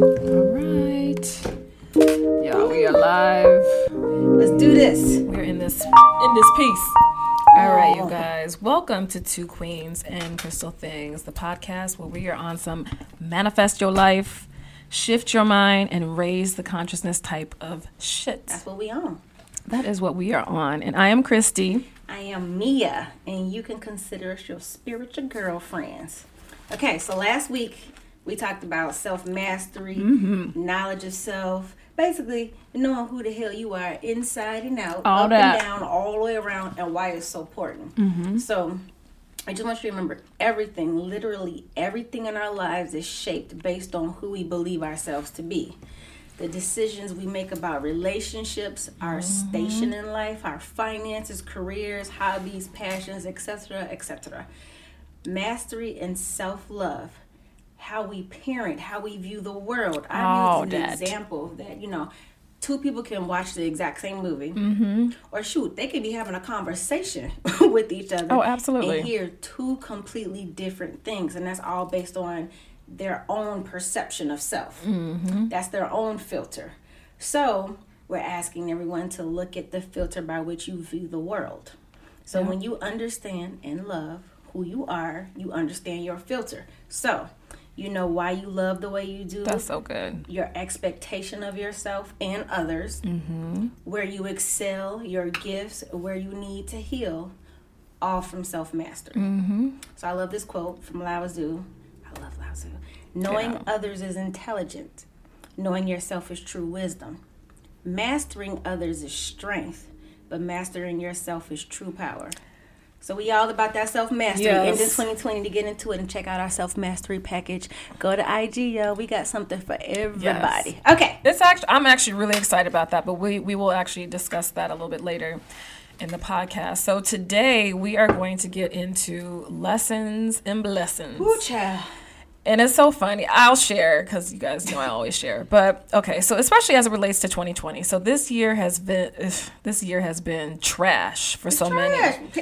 All right. Y'all, we are live. Let's do this. We're in this in this piece. All right, you guys. Welcome to Two Queens and Crystal Things, the podcast where we are on some manifest your life, shift your mind, and raise the consciousness type of shit. That's what we on. That is what we are on. And I am Christy. I am Mia, and you can consider us your spiritual girlfriends. Okay, so last week we talked about self mastery, Mm-hmm. knowledge of self, basically knowing who the hell you are inside and out, All up that. and down, all the way around, and why it's so important. So I just want you to remember everything, literally everything in our lives is shaped based on who we believe ourselves to be. The decisions we make about relationships, our station in life, our finances, careers, hobbies, passions, etc., etc. Mastery and self-love, how we parent, how we view the world. I All use an that. example that you know, two people can watch the exact same movie, mm-hmm. or shoot, they could be having a conversation with each other. Oh, absolutely. And hear two completely different things, and that's all based on their own perception of self. Mm-hmm. That's their own filter. So we're asking everyone to look at the filter by which you view the world. So when you understand and love who you are, you understand your filter. So you know why you love the way you do That's so good. your expectation of yourself and others, mm-hmm. where you excel, your gifts, where you need to heal, all from self mastery. Mm-hmm. So I love this quote from Lao Tzu. I love Lao Tzu. Knowing Yeah. others is intelligent, knowing yourself is true wisdom. Mastering others is strength, but mastering yourself is true power. So we all about that self mastery. Yes. In this 2020 to get into it and check out our self mastery package, go to IG, yo. We got something for everybody. Okay. It's actually I'm actually really excited about that, but we we will actually discuss that a little bit later in the podcast. So today we are going to get into lessons and blessings. Ooh, child. And it's so funny. I'll share because you guys know I always share. But okay, so especially as it relates to 2020. So this year has been this year has been trash for so many.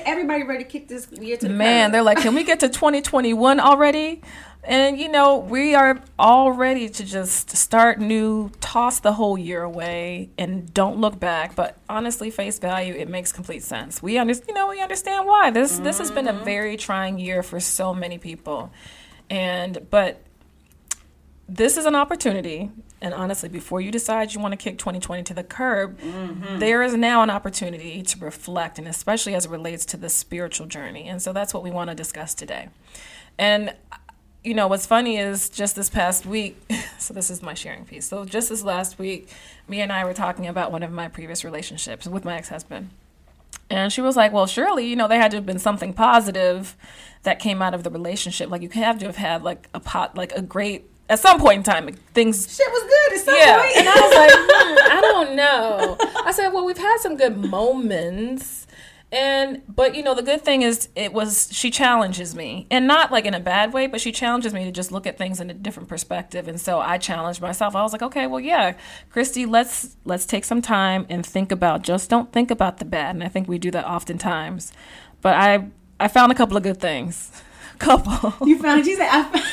Everybody ready to kick this year to the Man, they're like, can we get to 2021 already? And you know, we are all ready to just start new, toss the whole year away, and don't look back. But honestly, face value, it makes complete sense. We understand, you know, we understand why this this has been a mm-hmm. very trying year for so many people, and but this is an opportunity. And honestly, before you decide you want to kick 2020 to the curb, mm-hmm. there is now an opportunity to reflect, and especially as it relates to the spiritual journey. And so that's what we want to discuss today. And you know, what's funny is just this past week, so this is my sharing piece. So just this last week, me and I were talking about one of my previous relationships with my ex husband. And she was like, Well, surely, you know, there had to have been something positive that came out of the relationship. Like, you have to have had, like, a pot, like, a great, at some point in time, things Shit was good at some yeah. point. And I was like, hmm, I don't know. I said, well, we've had some good moments. And but you know the good thing is it was she challenges me. And not like in a bad way but she challenges me to just look at things in a different perspective. And so I challenged myself. I was like okay well yeah Christy let's let's take some time and think about just don't think about the bad. And I think we do that oftentimes. But I I found a couple of good things. Couple. You found she said I,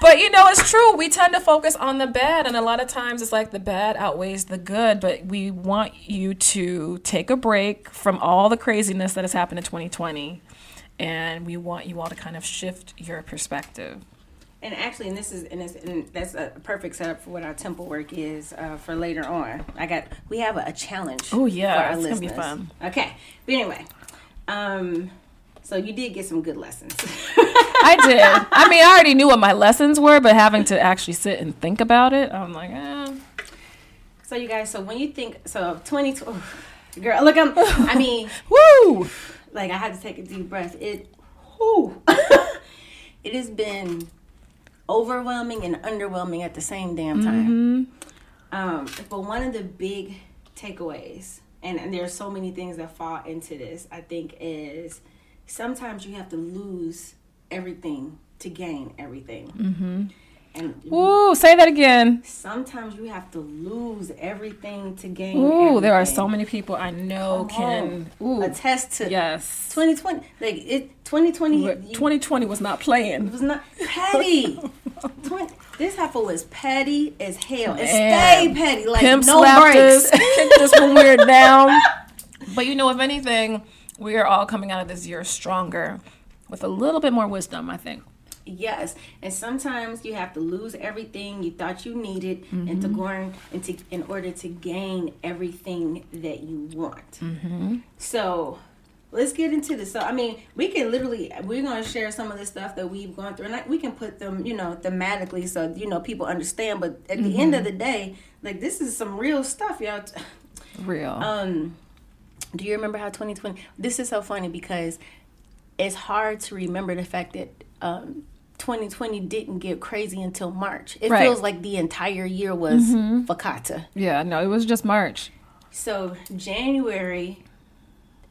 but you know, it's true. We tend to focus on the bad, and a lot of times it's like the bad outweighs the good. But we want you to take a break from all the craziness that has happened in 2020, and we want you all to kind of shift your perspective. and actually, and this is and, and that's a perfect setup for what our temple work is uh, for later on. I got we have a, a challenge. Oh, yeah, for our it's gonna be fun. Okay, but anyway, um, so you did get some good lessons. I did. I mean, I already knew what my lessons were, but having to actually sit and think about it, I'm like, eh. so you guys, so when you think so, twenty, girl, look, I'm. I mean, woo! like I had to take a deep breath. It, whew, it has been overwhelming and underwhelming at the same damn time. Um, but one of the big takeaways, and, and there are so many things that fall into this, I think, is sometimes you have to lose everything to gain everything. Mm-hmm. And Ooh, say that again. sometimes you have to lose everything to gain. Ooh, there are so many people I know Come can. Ooh, attest to yes. 2020. Like it, 2020. you- 2020 was not playing. It was not petty. 20, this heifer was petty as hell. Man. stayed petty, like Pimp no breaks. us, kicked us when we're down. But you know, if anything, we are all coming out of this year stronger with a little bit more wisdom, I think. Yes, and sometimes you have to lose everything you thought you needed, and Mm-hmm. to go in, and to, in order to gain everything that you want. Mm-hmm. So let's get into this. So I mean, we can literally we're going to share some of the stuff that we've gone through, and I, we can put them, you know, thematically so you know people understand. But at the end of Mm-hmm. the day, like this is some real stuff, y'all. Real. Um, do you remember how 2020? This is so funny because it's hard to remember the fact that um, 2020 didn't get crazy until March. It Right. feels like the entire year was fakata. yeah, no, it was just March. So January.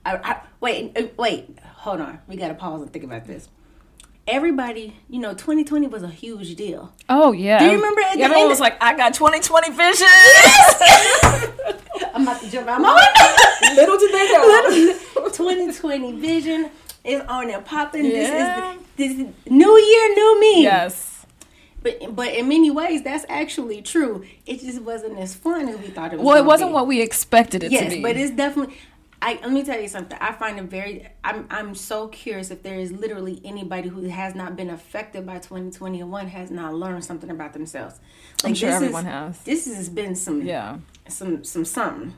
I, I, wait, uh, wait, hold on. We got to pause and think about this. Everybody, you know, 2020 was a huge deal. Oh yeah. Do you remember at the Everyone end was of- like, "I got 2020 vision." I'm about to jump out my window. Little did they know. 2020 vision is on and popping. Yeah. This is the, this new year, new me. yes. But but in many ways, that's actually true. It just wasn't as fun as we thought it was. Well, it wasn't be. what we expected it to Yes, be. but it's definitely. I let me tell you something. I find it very. I'm I'm so curious if there is literally anybody who has not been affected by 2021 has not learned something about themselves. I'm sure this everyone is, has. This has been some yeah. some some something.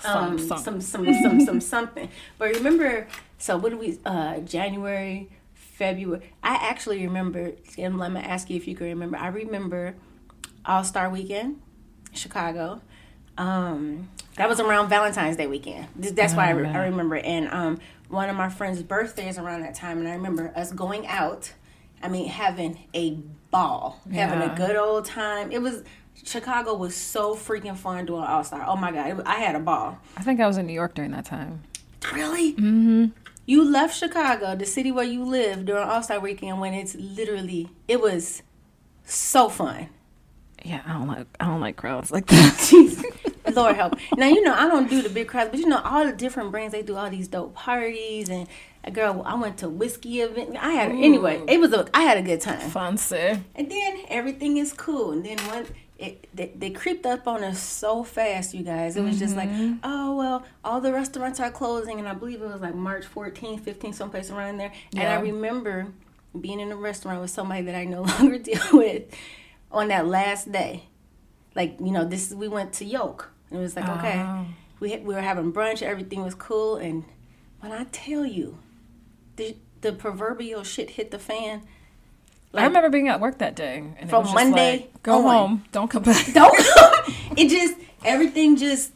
Some- um, some. some some some some something. But remember, so what do we? Uh, January, February. I actually remember. And let me ask you if you can remember. I remember All Star Weekend, Chicago. Um, that was around Valentine's Day weekend. That's why I, re- I remember. And um, one of my friends' birthdays around that time, and I remember us going out. I mean, having a ball, having a good old time. It was Chicago was so freaking fun doing All Star. Oh my god, was- I had a ball. I think I was in New York during that time. Really? Mm-hmm. You left Chicago, the city where you live, during All Star Weekend when it's literally it was so fun. Yeah, I don't like I don't like crowds like that. Jesus. Lord help. Now you know I don't do the big crowds, but you know all the different brands they do all these dope parties and a girl I went to whiskey event. I had anyway. It was a I had a good time. Fancy. And then everything is cool. And then one, it they, they creeped up on us so fast, you guys. It was just like, Mm-hmm. oh well, all the restaurants are closing, and I believe it was like March 14th, 15th, someplace around there. And I remember being in a restaurant with somebody that I no longer deal with on that last day. Like you know, this we went to Yolk, and it was like okay, Oh. we had, we were having brunch, everything was cool, and when I tell you, the the proverbial shit hit the fan. I remember being at work that day. And it From was just Monday like, go on. home. Don't come back. don't it just everything just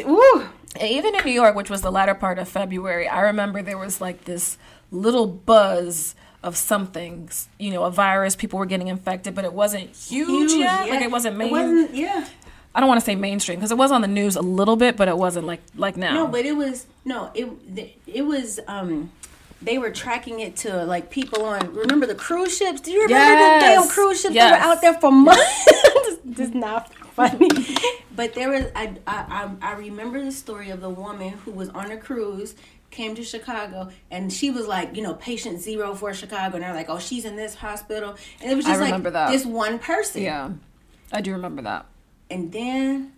ooh. Even in New York, which was the latter part of February, I remember there was like this little buzz of something, you know, a virus. People were getting infected, but it wasn't huge, yet. Like it wasn't main. wasn't yeah I don't want to say mainstream because it was on the news a little bit, but it wasn't like like now. no but it was no it it was um they were tracking it to like people on remember the cruise ships do you remember the damn cruise ships Yes. that were out there for months this is not funny but there was I, I I I remember the story of the woman who was on a cruise came to Chicago and she was like, you know, patient zero for Chicago and they're like, oh, she's in this hospital. And it was just like that. this one person. yeah, I do remember that. And then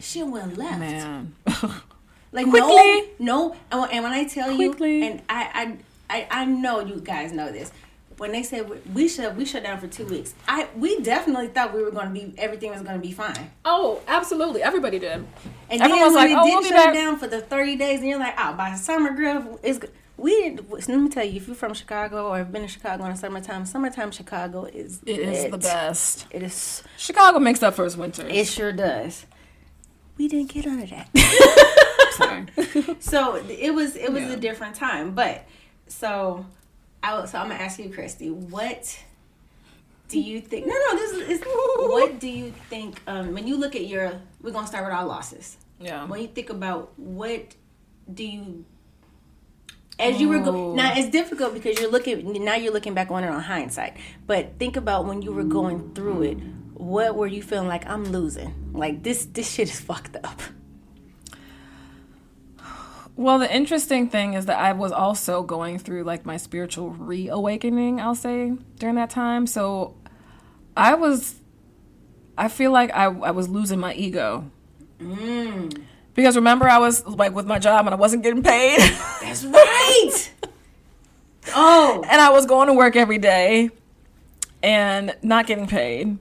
she went left. Man, Like Quickly. no, no. And when- I tell you, and I, I, I, I know you guys know this. When they said we- shut, we shut down for two weeks. I, we definitely thought we were going to be, everything was going to be fine. oh, absolutely, everybody did. And Everyone then was when like, it "Oh, did we'll be shut back." down for the thirty days, and you're like, oh, by summer, girl, it's good. We did. Let me tell you, if you're from Chicago or have been to Chicago in the summertime, summertime Chicago is It is the best. It is. Chicago makes up for its winters. It sure does. We didn't get under that. Sorry. so it was it was Yeah. a different time but so i was so i'm gonna ask you christy what do you think no no this is is- what do you think um when you look at your we're gonna start with our losses. Yeah. when you think about what do you as you were go- now it's difficult because you're looking now you're looking back on it on hindsight but think about when you were going through it what were you feeling like i'm losing like this this shit is fucked up Well, the interesting thing is that I was also going through like my spiritual reawakening, I'll say, during that time. So I was, I feel like I, I was losing my ego. Mm. Because remember, I was like with my job and I wasn't getting paid. That's right. oh. And I was going to work every day and not getting paid.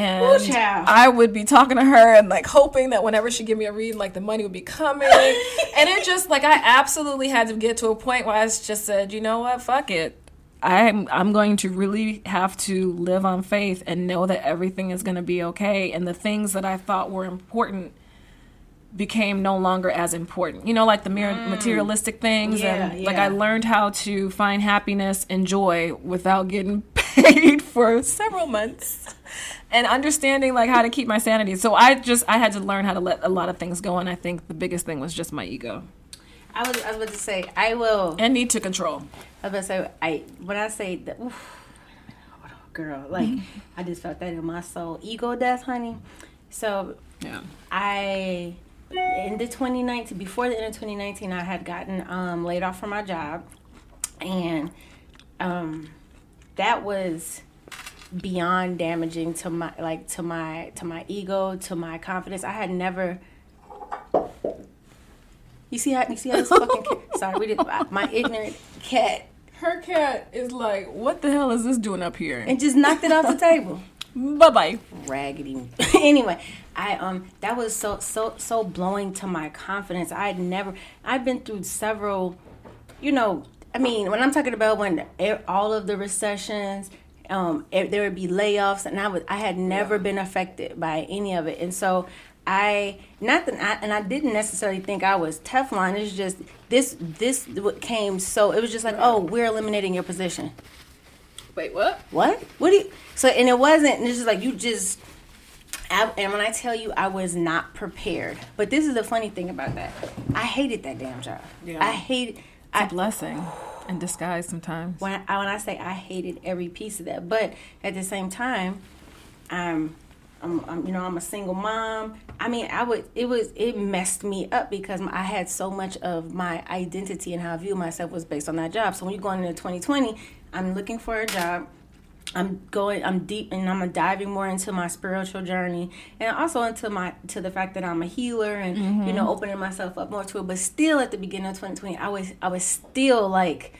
And I would be talking to her and like hoping that whenever she give me a read, like the money would be coming. and it just like I absolutely had to get to a point where I just said, you know what, fuck it. I'm I'm going to really have to live on faith and know that everything is going to be okay. And the things that I thought were important became no longer as important. You know, like the mere materialistic things, Mm. Yeah, and like. I learned how to find happiness and joy without getting paid for several months, and understanding like how to keep my sanity. So I just I had to learn how to let a lot of things go, and I think the biggest thing was just my ego I was, I was about to say, I will. and need to control. I was about to say, I when I say that, oof, girl, like I just felt that in my soul. Ego death, honey. So Yeah. I in the 2019 before the end of 2019 I had gotten um, laid off from my job and um, that was beyond damaging to my like to my to my ego to my confidence I had never you see how you see how this fucking cat, sorry we did my ignorant cat Her cat is like, what the hell is this doing up here? and just knocked it off the table Bye bye. raggedy. anyway, I um that was so so so blowing to my confidence. I had never I've been through several, you know. I mean, when I'm talking about when all of the recessions, um, there would be layoffs, and I was I had never been affected by any of it, and so. I not that I, and I didn't necessarily think I was Teflon. It's just this this what came so it was just like oh we're eliminating your position Wait, what? what? What do you? So and it wasn't. It's just like you just. I, and when I tell you I was not prepared, but this is the funny thing about that. I hated that damn job. Yeah. I hated. It's I a blessing in disguise sometimes. when I, when I say I hated every piece of that, but at the same time, I'm, I'm, I'm you know I'm a single mom. I mean I would it was it messed me up because I had so much of my identity and how I view myself was based on that job. So when you're going into 2020, I'm looking for a job. I'm going I'm deep and I'm diving more into my spiritual journey and also into my to the fact that I'm a healer and you know opening myself up more to it. But still at the beginning of 2020 I was I was still like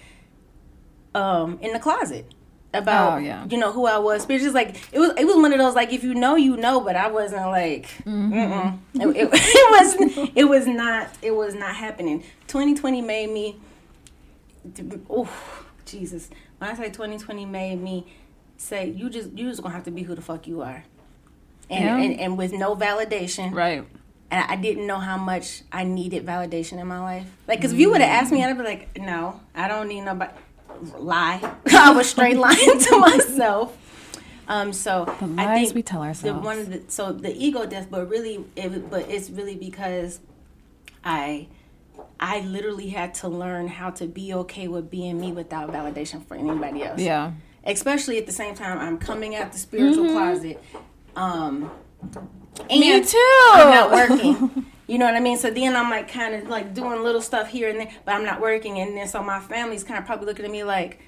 um in the closet about Oh, yeah. you know who I was. It's just like it was it was one of those like if you know you know but I wasn't like mm-mm. It, it, it was it was not it was not happening. 2020 made me oh Jesus. When I say 2020 made me say you just you just gonna have to be who the fuck you are and Yeah. and, and with no validation Right. and I didn't know how much I needed validation in my life. Like, cause if you would have asked me, I'd be like, no, I don't need nobody. Lie. I was straight lying to myself. Um, so The I think we tell ourselves. the one of the so the ego death, but really, it, but it's really because I. I literally had to learn how to be okay with being me without validation for anybody else Yeah. Especially at the same time I'm coming out the spiritual closet. Um, and Mm-hmm. Me too. I'm not working. You know what I mean? So then I'm like kind of like doing little stuff here and there, but I'm not working. And then so my family's kind of probably looking at me like,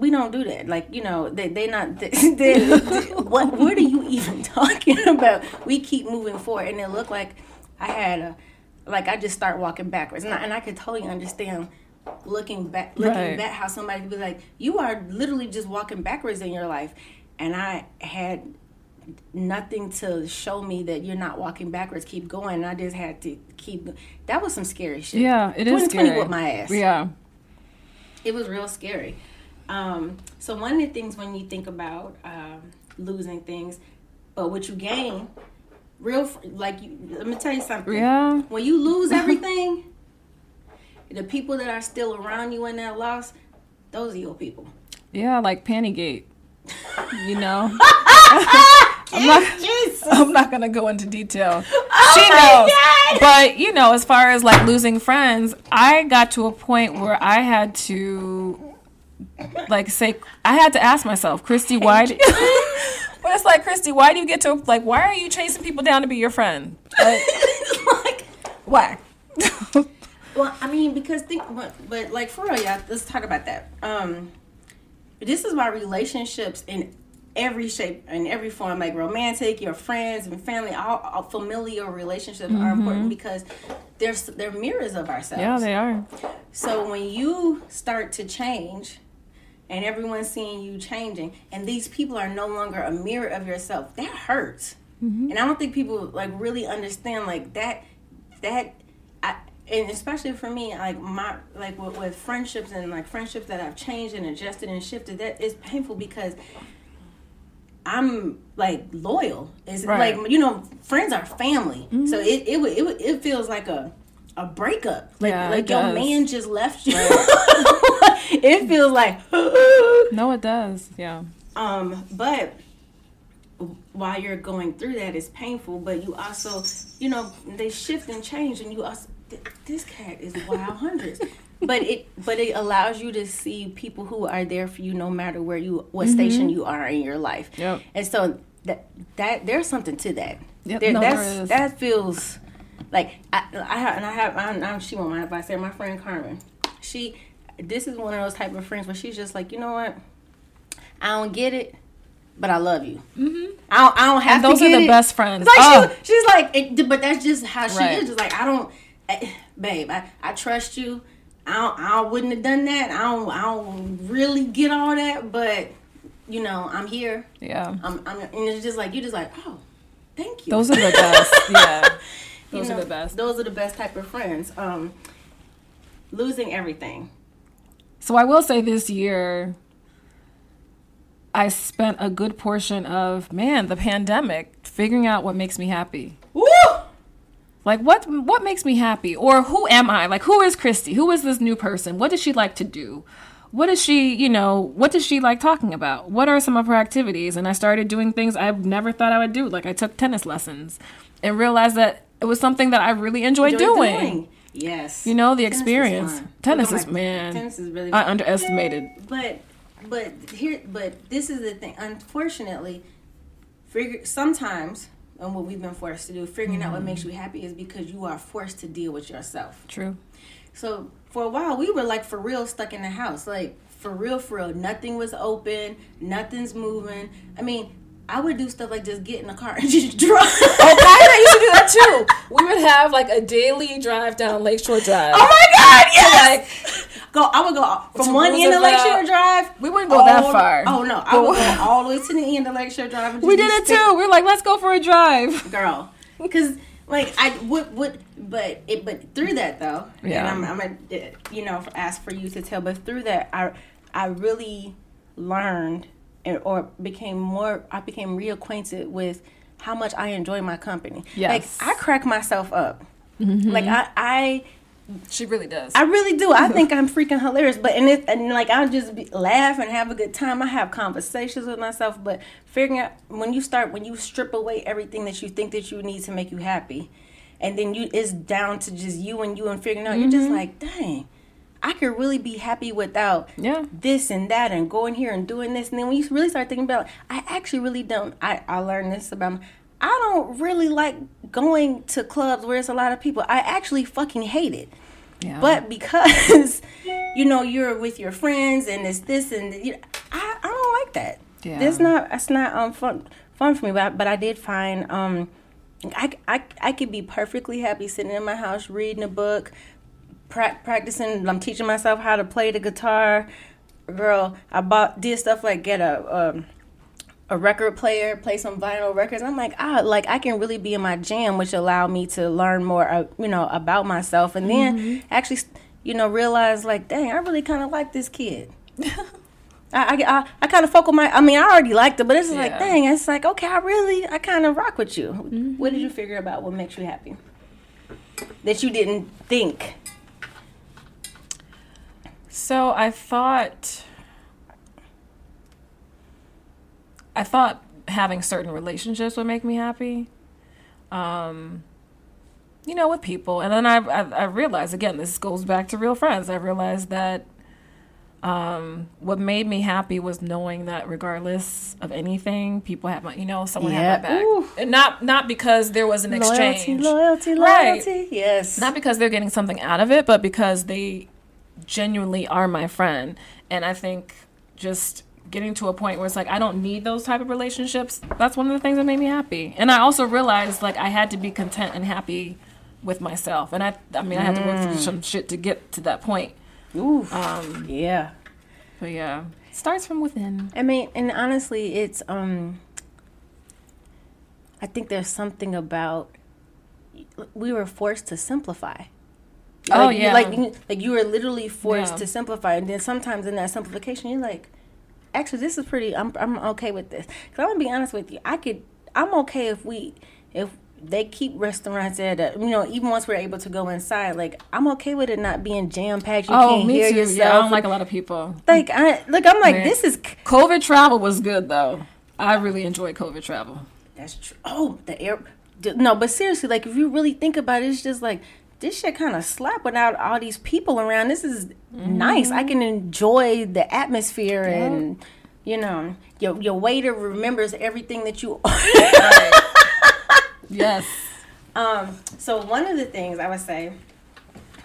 we don't do that. Like you know, they they not. They, they, what what are you even talking about? We keep moving forward, and it looked like I had a like I just start walking backwards, and I, and I could totally understand looking back looking Right. back how somebody could be like, you are literally just walking backwards in your life, and I had nothing to show me that you're not walking backwards. Keep going. And I just had to keep. That was some scary shit. Yeah, it is 2020 scary. with my ass. Yeah. It was real scary. Um, so one of the things when you think about um, losing things, but what you gain, real like you. Let me tell you something. Yeah. When you lose everything, the people that are still around you in that loss, those are your people. Yeah, like Pantygate. You know? I'm not, I'm not gonna go into detail. Oh she knows. But you know, as far as like losing friends, I got to a point where I had to like say I had to ask myself, Christy, why? Do, but it's like Christy, why do you get to like why are you chasing people down to be your friend? Like, like, why? Well, I mean, because think, but, but like for real, yeah. Let's talk about that. Um, this is why relationships in every shape and every form, like romantic, your friends and family, all, all familial relationships are important because they're they're mirrors of ourselves. Yeah, they are. So when you start to change and everyone's seeing you changing and these people are no longer a mirror of yourself, that hurts. And I don't think people like really understand like that that I and especially for me, like my like with, with friendships and like friendships that I've changed and adjusted and shifted, that is painful because I'm like loyal. It's Right. like you know, friends are family. So it it would- it would- it feels like a a breakup. Like Yeah, like your does. man just left you. it feels like No, it does. Yeah. um but while you're going through that it's painful but you also you know they shift and change and you also th- this cat is wild hundreds but it but it allows you to see people who are there for you no matter where you what station you are in your life Yep. and so that that there's something to that Yep, there, no, that's that feels like I, I have and I have I, I, she won't mind if I say my friend Carmen she this is one of those type of friends where she's just like you know what I don't get it but I love you mm-hmm. I, don't, I don't have And those are the it. best friends. It's like Oh. she, she's like it, but that's just how she Right. is just like I don't babe I, I trust you I, don't, I wouldn't have done that I don't I don't really get all that but you know I'm here Yeah. I'm, I'm and it's just like you just like oh thank you Those are the best. Yeah. You Those know, are the best. Those are the best type of friends. Um, losing everything. So I will say this year, I spent a good portion of man the pandemic figuring out what makes me happy. Woo! Like what what makes me happy, or who am I? Like who is Christy? Who is this new person? What does she like to do? What is she? You know, what does she like talking about? What are some of her activities? And I started doing things I never thought I would do. Like I took tennis lessons, and realized that it was something that I really enjoyed Enjoy doing. Yes. You know, the Tennis experience. fun. Tennis oh is my- man. Tennis is really I underestimated. but but here but this is the thing. Unfortunately, sometimes and what we've been forced to do, figuring out what makes mm-hmm. you happy is because you are forced to deal with yourself. True. So for a while, we were like for real stuck in the house. Like for real, for real. Nothing was open. Nothing's moving. I mean, I would do stuff like just get in the car and just drive. Oh, Kyra used to do that too. We would have like a daily drive down Lakeshore Drive. Oh my God! Yes. Go. I would go from To one end of. Lakeshore Drive. We wouldn't go that far. Oh no, I would go all the way to the end of Lakeshore Drive. And we did it stick- too. We're like, let's go for a drive. girl. Because like I would would, but it but through that though, Yeah. and I'm I'm a, you know ask for you to tell, but through that I I really learned and, or became more I became reacquainted with how much I enjoy my company. Yes. like I crack myself up. Mm-hmm. Like I I She really does. I really do. I think I'm freaking hilarious. But and it and like I'll just be, laugh and have a good time. I have conversations with myself. But figuring out when you start when you strip away everything that you think that you need to make you happy, and then you it's down to just you and you and figuring out. You're just mm-hmm. like, dang, I could really be happy without Yeah. this and that and going here and doing this. And then when you really start thinking about, it, I actually really don't. I I learned this about. I don't really like going to clubs where it's a lot of people. I actually fucking hate it. Yeah. But because you know you're with your friends and it's this and you I, I don't like that. Yeah. That's not that's not um fun fun for me. But I, but I did find um I, I I could be perfectly happy sitting in my house reading a book, pra- practicing. I'm teaching myself how to play the guitar. Girl, I bought did stuff like get a um a record player, play some vinyl records. I'm like, ah, like I can really be in my jam, which allowed me to learn more, uh, you know, about myself, and then actually, you know, realize like, dang, I really kind of like this kid. I, I, I, I kind of focal my. I mean, I already liked it, but it's like, dang, it's like, okay, I really, I kind of rock with you. What did you figure about what makes you happy? That you didn't think. So I thought I thought having certain relationships would make me happy. Um you know, with people. And then I, I, I realized again, this goes back to real friends. I realized that um, what made me happy was knowing that regardless of anything, people have my, you know, someone Yeah. had my back, Ooh. and not not because there was an exchange, loyalty, Right. loyalty. Yes. not because they're getting something out of it, but because they genuinely are my friend. And I think just getting to a point where it's like I don't need those type of relationships. That's one of the things that made me happy. And I also realized like I had to be content and happy with myself. And I I mean I had to work through some shit to get to that point. Ooh. Um, yeah. but yeah, it starts from within. I mean, and honestly, it's um. I think there's something about we were forced to simplify. Oh, Like, you- yeah. like like you were literally forced Yeah. to simplify, and then sometimes in that simplification, you're like, actually, this is pretty. I'm I'm okay with this. Cause I'm gonna be honest with you, I could. I'm okay if we if they keep restaurants at a, you know even once we're able to go inside like i'm okay with it not being jam packed you Oh, can't me hear too. yourself Yeah, I don't like a lot of people. like i look i'm like Man. this is COVID travel was good though. I really enjoyed COVID travel. That's true. Oh, the air. No, but seriously, like if you really think about it, it's just like this shit kind of slap without all these people around. This is nice. I can enjoy the atmosphere and you know your your waiter remembers everything that you. Yes. um. So one of the things I would say,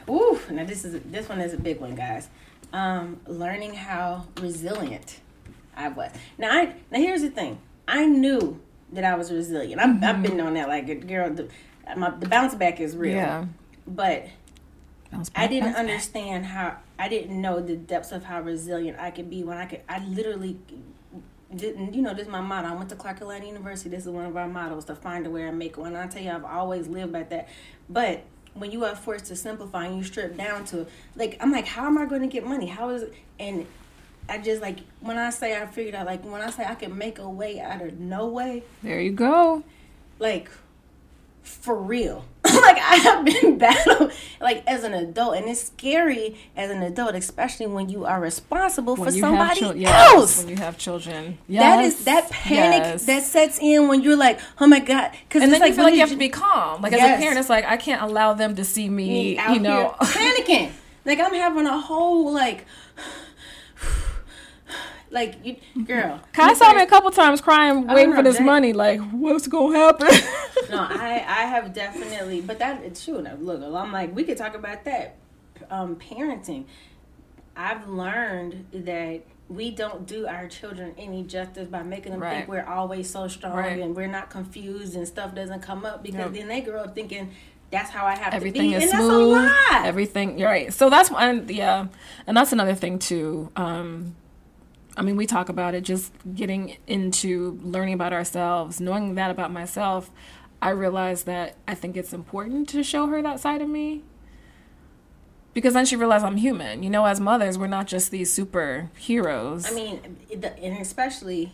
ooh, now this is this one is a big one, guys. Um, learning how resilient I was. Now I now here's the thing. I knew that I was resilient. I've, I've been on that like a girl. The, my, the bounce back is real. Yeah. But I didn't understand how I didn't know the depths of how resilient I could be when I could I literally didn't you know this is my motto. I went to Clark Atlanta University. This is one of our mottos to find a way and make one. And I tell you I've always lived by that. But when you are forced to simplify and you strip down to like I'm like how am I going to get money? How is it? and I just like when I say I figured out like when I say I can make a way out of no way There you go. like for real like i have been battled like as an adult and it's scary as an adult especially when you are responsible for When you somebody chil- yes, else When you have children. that Yes. is that panic Yes. that sets in when you're like oh my god because and then like you feel like you have to be calm. Like as a parent, it's like I can't allow them to see me, me out you know. here panicking like i'm having a whole like like you girl Kai saw me a couple times crying, waiting for this that- money. Like, what's gonna happen? no, I I have definitely, but that it's true. Now, look, I'm like, we could talk about that. Um, parenting. I've learned that we don't do our children any justice by making them Right. think we're always so strong Right. and we're not confused and stuff doesn't come up because Yep. then they grow up thinking that's how I have Everything to be, is and smooth. that's a lie. Everything, you're right. So that's one, yeah, and that's another thing too. Um, I mean, we talk about it, just getting into learning about ourselves, knowing that about myself. I realized that I think it's important to show her that side of me. Because then she realized I'm human. You know, as mothers, we're not just these superheroes. I mean, and especially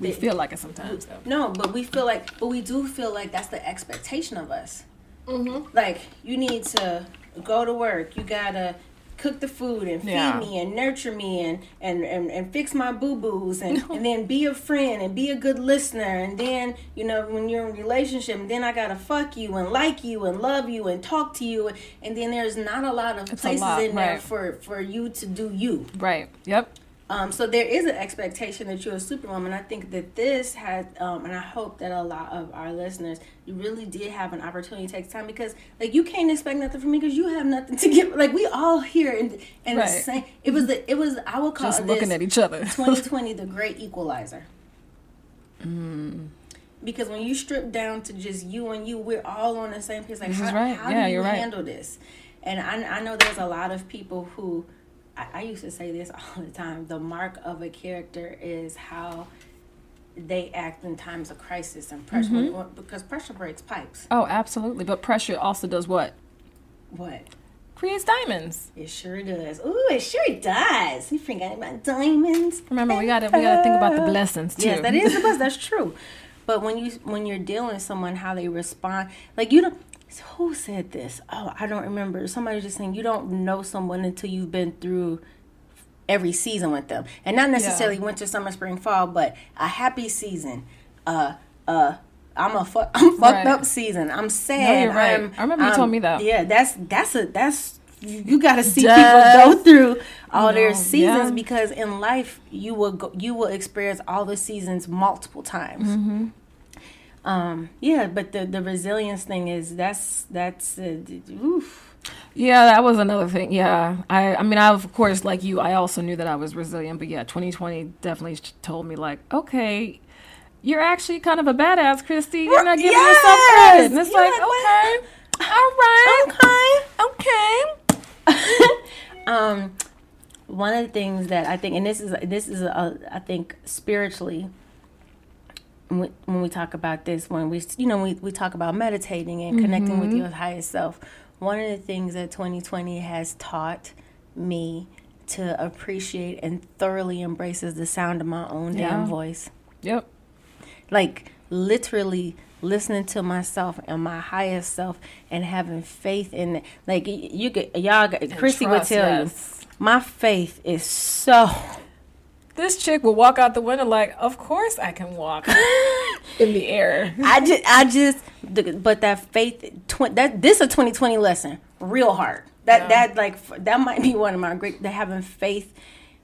we the- feel like it sometimes. Though. No, but we feel like, but we do feel like that's the expectation of us. Mm-hmm. Like you need to go to work. You gotta cook the food and feed Yeah. me and nurture me and and and, and fix my boo boos and and then be a friend and be a good listener and then you know when you're in a relationship then I gotta fuck you and like you and love you and talk to you and then there's not a lot of It's places lot, in there for for you to do you. Right. Yep. Um, so there is an expectation that you're a superwoman. I think that this had, um, and I hope that a lot of our listeners, you really did have an opportunity to take time because, like, you can't expect nothing from me because you have nothing to give. Like, we all here and and the same. It was the it was I would call Just looking at each other. 2020 the great equalizer. Mm. Because when you strip down to just you and you, we're all on the same page. Like, This is how, right. how Yeah, do you you're right. handle this? And I, I know there's a lot of people who, I, I used to say this all the time the mark of a character is how they act in times of crisis and pressure. Mm-hmm. Because pressure breaks pipes. Oh, absolutely. But pressure also does what? What? Creates diamonds. It sure does. Ooh, it sure does. You forgot about diamonds. Remember, we gotta we gotta think about the blessings too. Yes, that is the best. That's true. But when you when you're dealing with someone, how they respond, like you don't. Who said this? Oh, I don't remember. Somebody was just saying you don't know someone until you've been through every season with them, and not necessarily winter, summer, spring, fall, but a happy season, uh, uh, I'm a fuck, I'm fucked Right. up season. I'm sad. you're right. I'm, I remember you told me that. Yeah, that's that's a that's you, you got to see Death. people go through all their seasons yeah. because in life you will go, you will experience all the seasons multiple times. Mm-hmm. Um, yeah, but the the resilience thing is that's that's uh, oof. Yeah, that was another thing. Yeah, I, I mean, I of course, like you, I also knew that I was resilient. But yeah, 2020 definitely told me like, okay, you're actually kind of a badass, Christy. You're not giving yourself credit. And it's You're like, like, okay, all right, Okay. okay. um one of the things that i think and this is this is a, i think spiritually when we, talk about this when we you know we, we talk about meditating and connecting with mm-hmm. your highest self one of the things that 2020 has taught me to appreciate and thoroughly embrace is the sound of my own Yeah. damn voice Yep. like literally listening to myself and my highest self and having faith in it. Like you could, y'all, Christy would tell yes. you, my faith is so. This chick will walk out the window like, of course I can walk in the air. I just, I just, but that faith, tw- that this a twenty twenty lesson, real hard. That Yeah. that like that might be one of my great. That having faith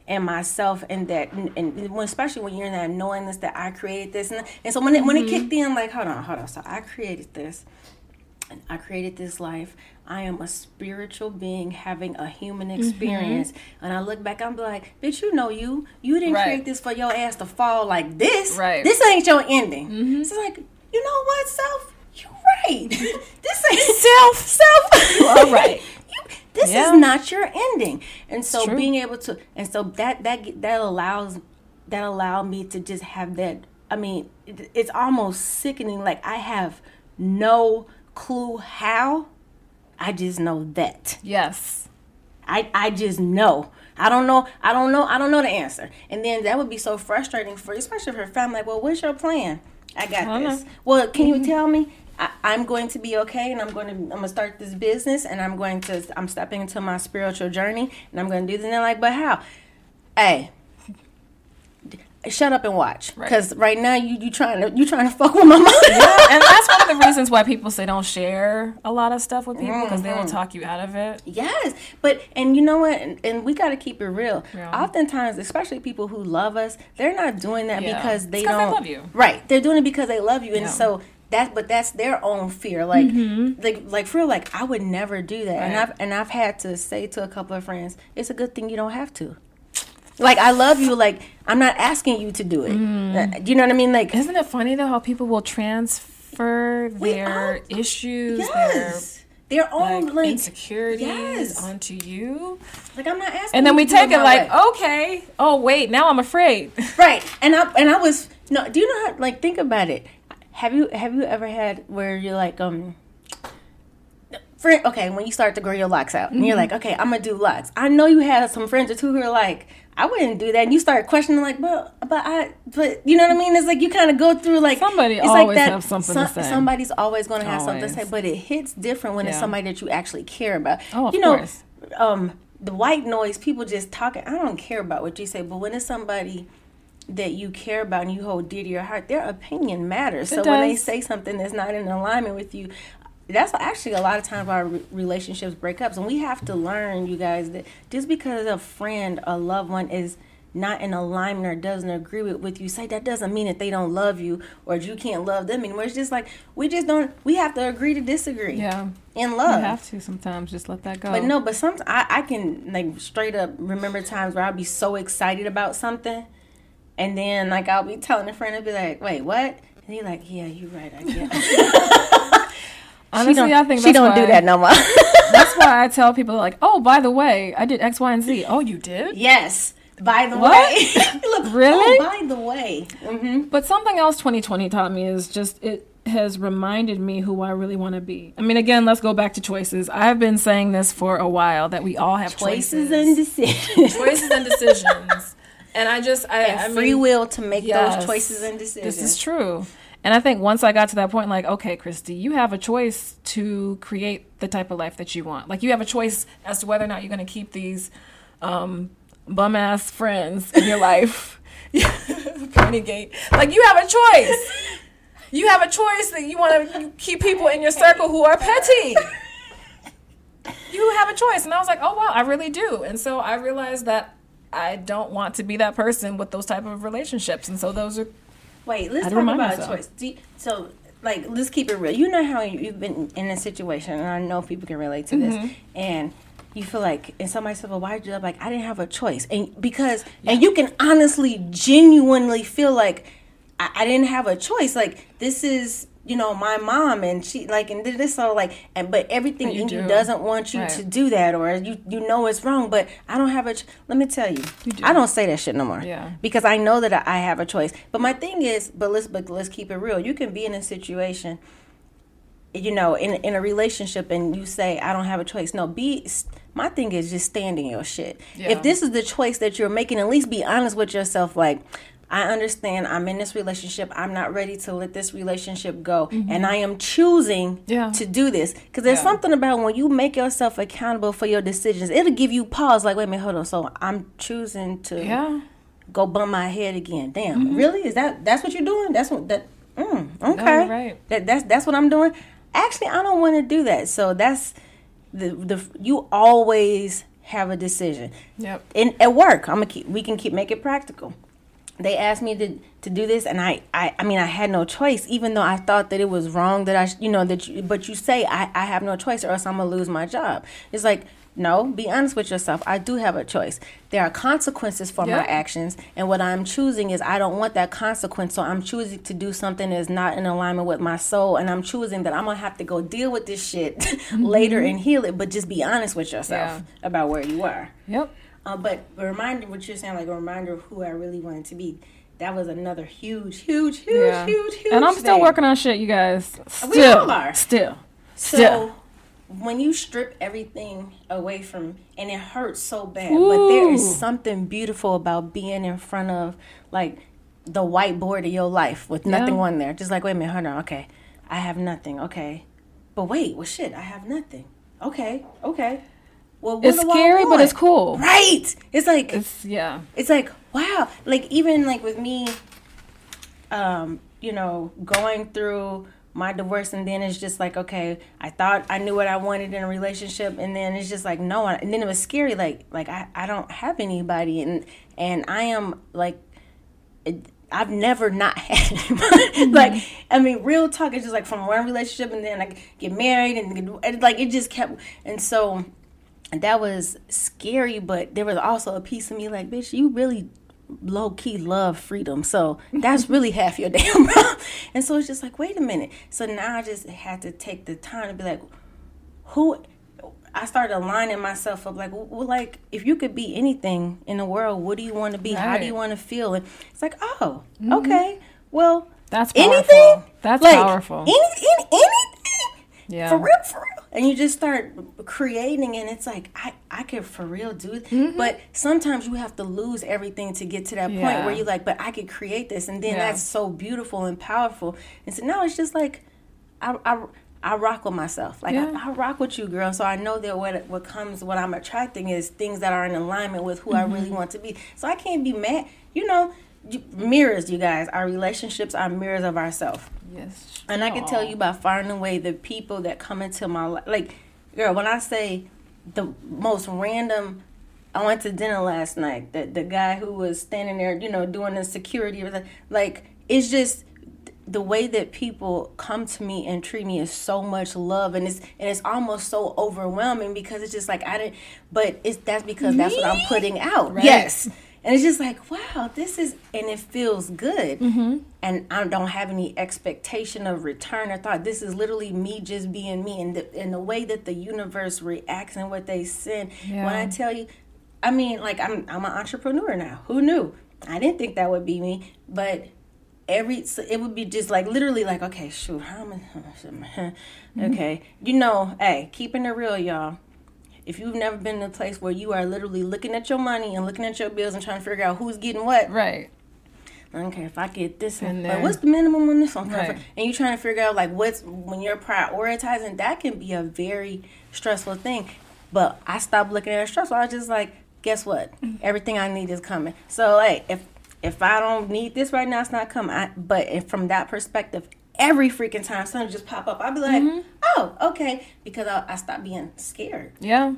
in myself and that, and, and when- especially when you're in that knowingness that I created this, and, and so when it when it mm-hmm. kicked in, like, hold on, hold on, so I created this. and I created this life. I am a spiritual being having a human Mm-hmm. experience. And I look back, I'm like, bitch, you know you. You didn't Right. create this for your ass to fall like this. Right. Mm-hmm. This ain't your ending. Mm-hmm. It's like, you know what, self? you're right. this ain't self. Self. You are right. You- this Yeah. is not your ending. And so being able to and so that that that allows that allowed me to just have that I mean, it, it's almost sickening like I have no clue how. I just know that. Yes. I, I just know. I don't know. I don't know. I don't know the answer. And then that would be so frustrating for, especially for family. Like, well, what's your plan? I got I this. know. Well, can you mm-hmm. tell me? I, I'm going to be okay, and I'm going to I'm going to start this business, and I'm going to I'm stepping into my spiritual journey, and I'm going to do this. And they're like, but how? Hey, shut up and watch, because right. now you you trying to you trying to fuck with my mind. and that's one of the reasons why people say don't share a lot of stuff with people because they will talk you out of it. Yes, but and you know what? And, and we got to keep it real. Yeah. Oftentimes, especially people who love us, they're not doing that Yeah. because they don't love you. Right? They're doing it because they love you, and Yeah. so that. But that's their own fear. Like, like, like for real. Like, I would never do that, and Mm-hmm. I've and I've had to say to a couple of friends, it's a good thing you don't have to. Like, I love you. Like, I'm not asking you to do it. Mm. Uh, Do you know what I mean? Like, Isn't it funny though how people will transfer their all- issues, yes, their their own like, like, insecurities yes. onto you? like I'm not asking. And then we take it like, way. okay, oh wait, now I'm afraid. Right. And I and I was no. Do you know how? Like, think about it. Have you have you ever had where you're like um. Friend, okay, when you start to grow your locks out, and you're Mm-hmm. like, okay, I'm gonna do locks. I know you had some friends or two who are like, I wouldn't do that, and you start questioning, like, but, but I, but you know what I mean? It's like you kind of go through like Somebody it's always have something to say. Somebody's always going to have something to say, but it hits different when it's somebody that you actually care about. Oh, of you know, course. um, the white noise, people just talking. I don't care about what you say, but when it's somebody that you care about and you hold dear to your heart, their opinion matters. It so when they say something that's not in alignment with you, that's actually a lot of times our relationships break up. And we have to learn, you guys, that just because a friend, a loved one is not in alignment or doesn't agree with, with you, say that doesn't mean that they don't love you or you can't love them anymore. It's just like we just don't. We have to agree to disagree. Yeah, in love, you have to sometimes just let that go. But no, but some I, I can like straight up remember times where I'll be so excited about something, and then like I'll be telling a friend, I'll be like, "Wait, what?" And he's like, "Yeah, you're right. I guess." honestly, she don't, I think she that's don't why, do that no more. That's why I tell people like, oh, by the way, I did X, Y, and Z. Oh, you did? yes. By the What? way, look. Really? Oh, by the way. hmm But something else 2020 taught me is just it has reminded me who I really want to be. I mean, again, let's go back to choices. I've been saying this for a while that we all have Choices choices, and decisions. choices and decisions. And I just, I, and I mean, free will to make yes, those choices and decisions. This is true. And I think once I got to that point, like, okay, Christy, you have a choice to create the type of life that you want. Like, you have a choice as to whether or not you're going to keep these um, bum ass friends in your life. Gate. Like, you have a choice. you have a choice that you want to keep people in your circle who are petty. You have a choice. And I was like, oh, wow, I really do. And so I realized that I don't want to be that person with those type of relationships. And so those are. Wait, let's talk about myself. choice. You, so, like, let's keep it real. You know how you've been in a situation, and I know people can relate to this, mm-hmm. and you feel like, and somebody said, "Well, why did you?" Like, I didn't have a choice, and because, yeah. and you can honestly, genuinely feel like I, I didn't have a choice. Like, this is you know my mom and she like and this so like and but everything in you doesn't want you right. to do that or you you know it's wrong but i don't have a ch- let me tell you, you do. i don't say that shit no more. Yeah. Because i know that i have a choice. But my thing is but let's but let's keep it real. You can be in a situation you know in in a relationship and you say i don't have a choice. No be my thing is just standing your shit. Yeah. if this is the choice that you're making at least be honest with yourself like I understand I'm in this relationship. I'm not ready to let this relationship go. Mm-hmm. And I am choosing yeah. to do this. Because there's yeah. something about when you make yourself accountable for your decisions, it'll give you pause like, wait a minute, hold on. So I'm choosing to yeah. go bump my head again. Damn, mm-hmm. really? Is that that's what you're doing? That's what that mm, okay. right. That that's that's what I'm doing. Actually I don't want to do that. So that's the the you always have a decision. Yep. In at work, I'm gonna keep we can keep make it practical they asked me to to do this and I, I i mean i had no choice even though i thought that it was wrong that i you know that you but you say i i have no choice or else i'm gonna lose my job. It's like no be honest with yourself. I do have a choice. There are consequences for my actions and what i'm choosing is i don't want that consequence so i'm choosing to do something that's not in alignment with my soul and i'm choosing that i'm gonna have to go deal with this shit mm-hmm. later and heal it but just be honest with yourself yeah. about where you are. Yep uh, but a reminder, what you're saying, like a reminder of who I really wanted to be. That was another huge, huge, huge, yeah. huge, huge. And I'm still thing. working on shit, you guys. Still, we all are. Still, so, still. when you strip everything away from, and it hurts so bad, Ooh. but there is something beautiful about being in front of like the whiteboard of your life with nothing yeah. on there. Just like, wait a minute, hold on, okay, I have nothing, okay, but wait, well, shit, I have nothing. Okay, okay. Well, it's scary, but it's cool. Right. It's like it's yeah. It's like wow. Like even like with me, um, you know, going through my divorce and then it's just like okay i thought i knew what i wanted in a relationship and then it's just like no and then it was scary like like i, I don't have anybody and and i am like I've never not had mm-hmm. like I mean real talk it's just like from one relationship and then I get married and like it just kept and so that was scary, but there was also a piece of me like, bitch, you really low key love freedom. So that's really half your damn problem. And so it's just like, wait a minute. So now I just had to take the time to be like, who I started aligning myself up like, well, like if you could be anything in the world, what do you want to be? Right. How do you want to feel? And it's like, oh, mm-hmm. okay, well, that's powerful. anything. That's like, powerful. Any, any, anything. Yeah. For real, for real and you just start creating and it's like i i could for real do it mm-hmm. but sometimes you have to lose everything to get to that yeah. point where you're like but i could create this and then yeah. that's so beautiful and powerful and so now it's just like i i I rock with myself. Like yeah. I, I, rock with you, girl. So I know that what what comes, what I'm attracting is things that are in alignment with who mm-hmm. I really want to be. So I can't be mad. You know, mirrors, you guys. Our relationships are mirrors of ourselves. Yes. And I can tell you by far and away the people that come into my life. Like, girl, when I say the most random, I went to dinner last night. The the guy who was standing there, you know, doing the security, like it's just the way that people come to me and treat me is so much love and it's and it's almost so overwhelming because it's just like I didn't but it's that's because that's what I'm putting out. Right. Yes and it's just like wow this is and it feels good. Mm-hmm. and i don't have any expectation of return or thought. This is literally me just being me. And the, and the way that the universe reacts and what they send. Yeah. when i tell you i mean like i'm i'm an entrepreneur now. Who knew? I didn't think that would be me. But every so it would be just like literally like okay shoot how am I, mm-hmm. okay you know hey keeping it real y'all if you've never been in a place where you are literally looking at your money and looking at your bills and trying to figure out who's getting what, right? Okay, if I get this one, but what's the minimum on this one? Right. And you're trying to figure out like what's when you're prioritizing, that can be a very stressful thing. But I stopped looking at it stressful. I was just like, guess what? Mm-hmm. Everything I need is coming. So like if if I don't need this right now, it's not coming. I, but if from that perspective, every freaking time something just pop up, I'd be like, mm-hmm. oh, okay, because I, I stopped being scared. Yeah.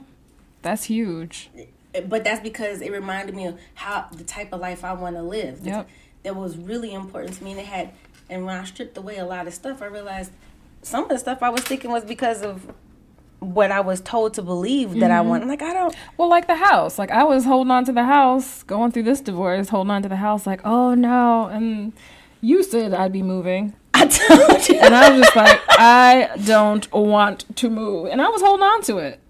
That's huge. But that's because it reminded me of how the type of life I want to live. Yep. That was really important to me. And it had, and when I stripped away a lot of stuff, I realized some of the stuff I was thinking was because of what I was told to believe that I mm-hmm. want. Like I don't. Well, like the house. Like I was holding on to the house, going through this divorce, holding on to the house, like, oh no. And you said I'd be moving. I told you. And I was just like, I don't want to move. And I was holding on to it.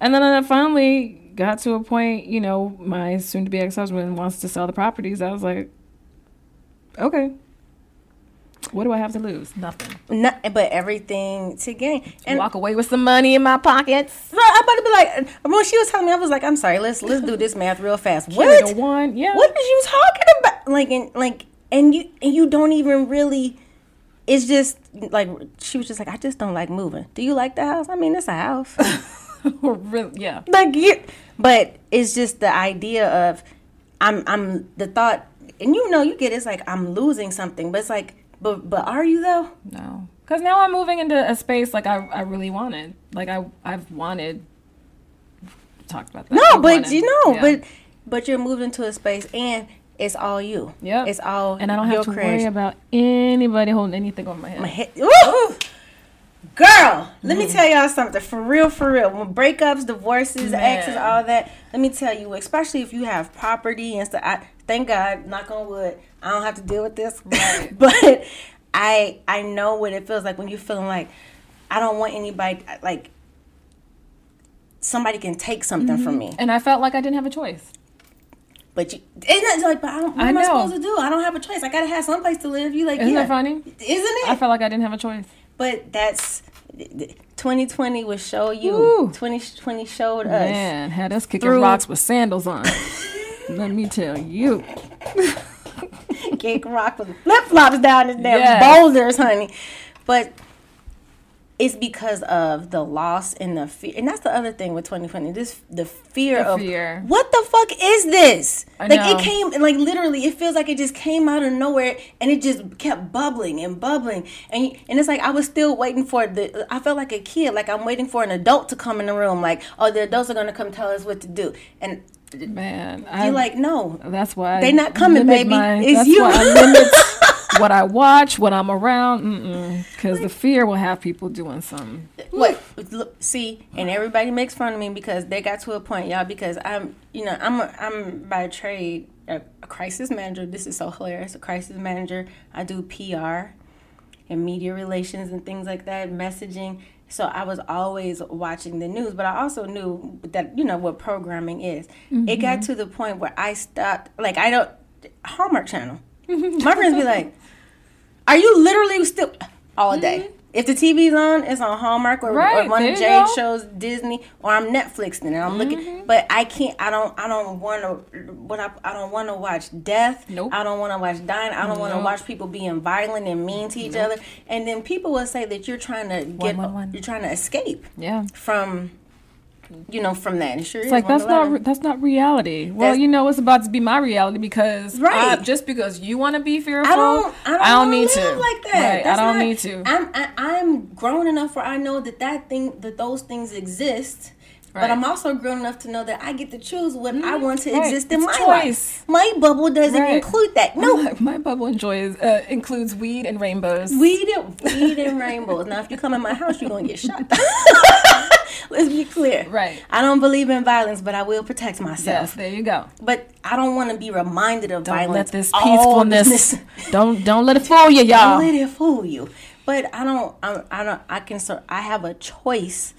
And then I finally got to a point, you know, my soon to be ex husband wants to sell the properties. I was like, okay. What do I have to lose? Nothing. Not, but everything to gain. And Walk away with some money in my pockets. Right, I'm about to be like, when she was telling me, I was like, I'm sorry, let's let's do this math real fast. What? the one. Yeah. What is you talking about? Like, and like, and you and you don't even really. It's just like she was just like, I just don't like moving. Do you like the house? I mean, it's a house. really, yeah. like you, but it's just the idea of, I'm I'm the thought, and you know, you get it's like I'm losing something, but it's like, but but are you though? No, because now I'm moving into a space like I, I really wanted. Like I I've wanted. Talked about that. No, I but wanted- you know, yeah. but but you're moved into a space and it's all you. Yeah. It's all and I don't have to worry about anybody holding anything on my head. My head. Woo! Girl, let Mm. me tell y'all something. For real, for real. When breakups, divorces, Man. exes, all that, let me tell you, especially if you have property and stuff. I, thank God, knock on wood, I don't have to deal with this. Right. but I I know what it feels like when you're feeling like I don't want anybody like somebody can take something from me. And I felt like I didn't have a choice. But you, it's not like, but I don't, what I am I supposed to do? I don't have a choice. I gotta have some place to live. You like, Isn't yeah, that funny? isn't it? I felt like I didn't have a choice. but that's 2020 will show you. Woo. 2020 showed us. Man, had us kicking Through- rocks with sandals on. Let me tell you. Kick rock with flip flops down the damn Yes. boulders, honey. But it's because of the loss and the fear, and that's the other thing with 2020. This the fear The of fear. what the fuck is this? I like know. it came, like literally, it feels like it just came out of nowhere, and it just kept bubbling and bubbling, and and it's like I was still waiting for the. I felt like a kid, like I'm waiting for an adult to come in the room, like oh the adults are gonna come tell us what to do, and Man, I you're like no, That's why They I not coming, baby. It's that's you. why I limit what I watch, what I'm around. Because the fear will have people doing something. What? Look, see, and everybody makes fun of me because they got to a point, y'all. Because I'm, you know, I'm, a, I'm by trade a, a crisis manager. This is so hilarious. A crisis manager. I do PR and media relations and things like that, messaging. So I was always watching the news, but I also knew that you know what programming is. It got mm-hmm. to the point where I stopped. Like I don't Hallmark Channel. My friends be like, "Are you literally still all day?" Mm-hmm. If the TV's on, it's on Hallmark or, or one of you shows, Disney, or I'm Netflixing and I'm looking. Mm-hmm. But I can't. I don't. I don't want to. What I, I don't want to watch death. Nope. I don't want to watch dying. I don't want to watch people being violent and mean to each other. And then people will say that you're trying to get. one, one. You're trying to escape Yeah. from. You know, from that. Sure It's like that's not re- that's not reality. Well, That's- you know it's about to be my reality because Right. I- just because you want to be fearful, I don't. I don't, wanna need live to. like that. Right, I don't not, need to. I'm I, I'm grown enough where I know that that thing, that those things exist. Right. But I'm also grown enough to know that I get to choose what I want to Right. exist in It's my life. My bubble doesn't Right. include that. No, my, my bubble enjoys uh, includes weed and rainbows. weed and weed and rainbows. Now, if you come in my house, you're gonna get shot. Let's be clear. Right. I don't believe in violence, but I will protect Yes, myself. there you go. But I don't want to be reminded of Don't violence. let this peacefulness. this- don't don't let it fool you, y'all. Don't let it fool you. But I don't. I, I don't. I can. sur- I have a choice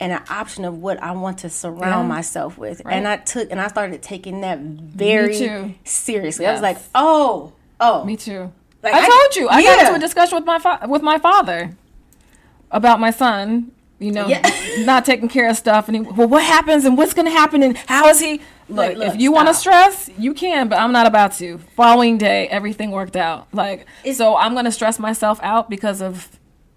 and an option of what I want to surround Yeah. myself with. Right. And I took and I started taking that very too. seriously. I was like, oh, oh, Me too. Like, I, I- told you. I got into a discussion with my fa- with my father about my son. You know, Yeah. not taking care of stuff, and he, well, what happens, and what's going to happen, and how is he? Look, look, if you want to stress, you can, but I'm not about to. Following day, everything worked out. Like, It's- so I'm going to stress myself out because of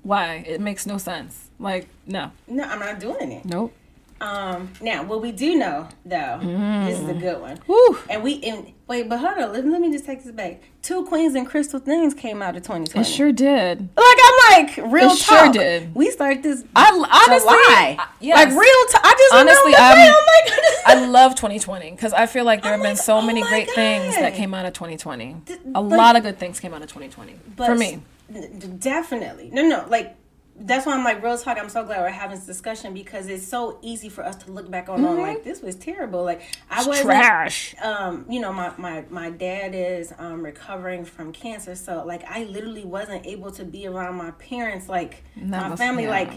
why? It makes no sense. Like, no, no, I'm not doing it. nope. Um, now, what we do know, though, this is a good one. Woo. And we and wait, but hold on. Let, let me just take this back. Two Queens and Crystal Things came out of 2020. It sure did. Like I'm like real It sure did. We started this. I honestly, July. Yes. like real talk. I just Honestly, I'm- my goodness. I love 2020 because I feel like there have I'm been like, so oh many great things that came out of 2020. D- A but- lot of good things came out of 2020 But for me. d- definitely. No, no, like that's why I'm like real talk. I'm so glad we're having this discussion because it's so easy for us to look back on on like this was terrible. Like I was Trash. Um, you know, my my my dad is um recovering from cancer, so like I literally wasn't able to be around my parents, like my family, yeah. like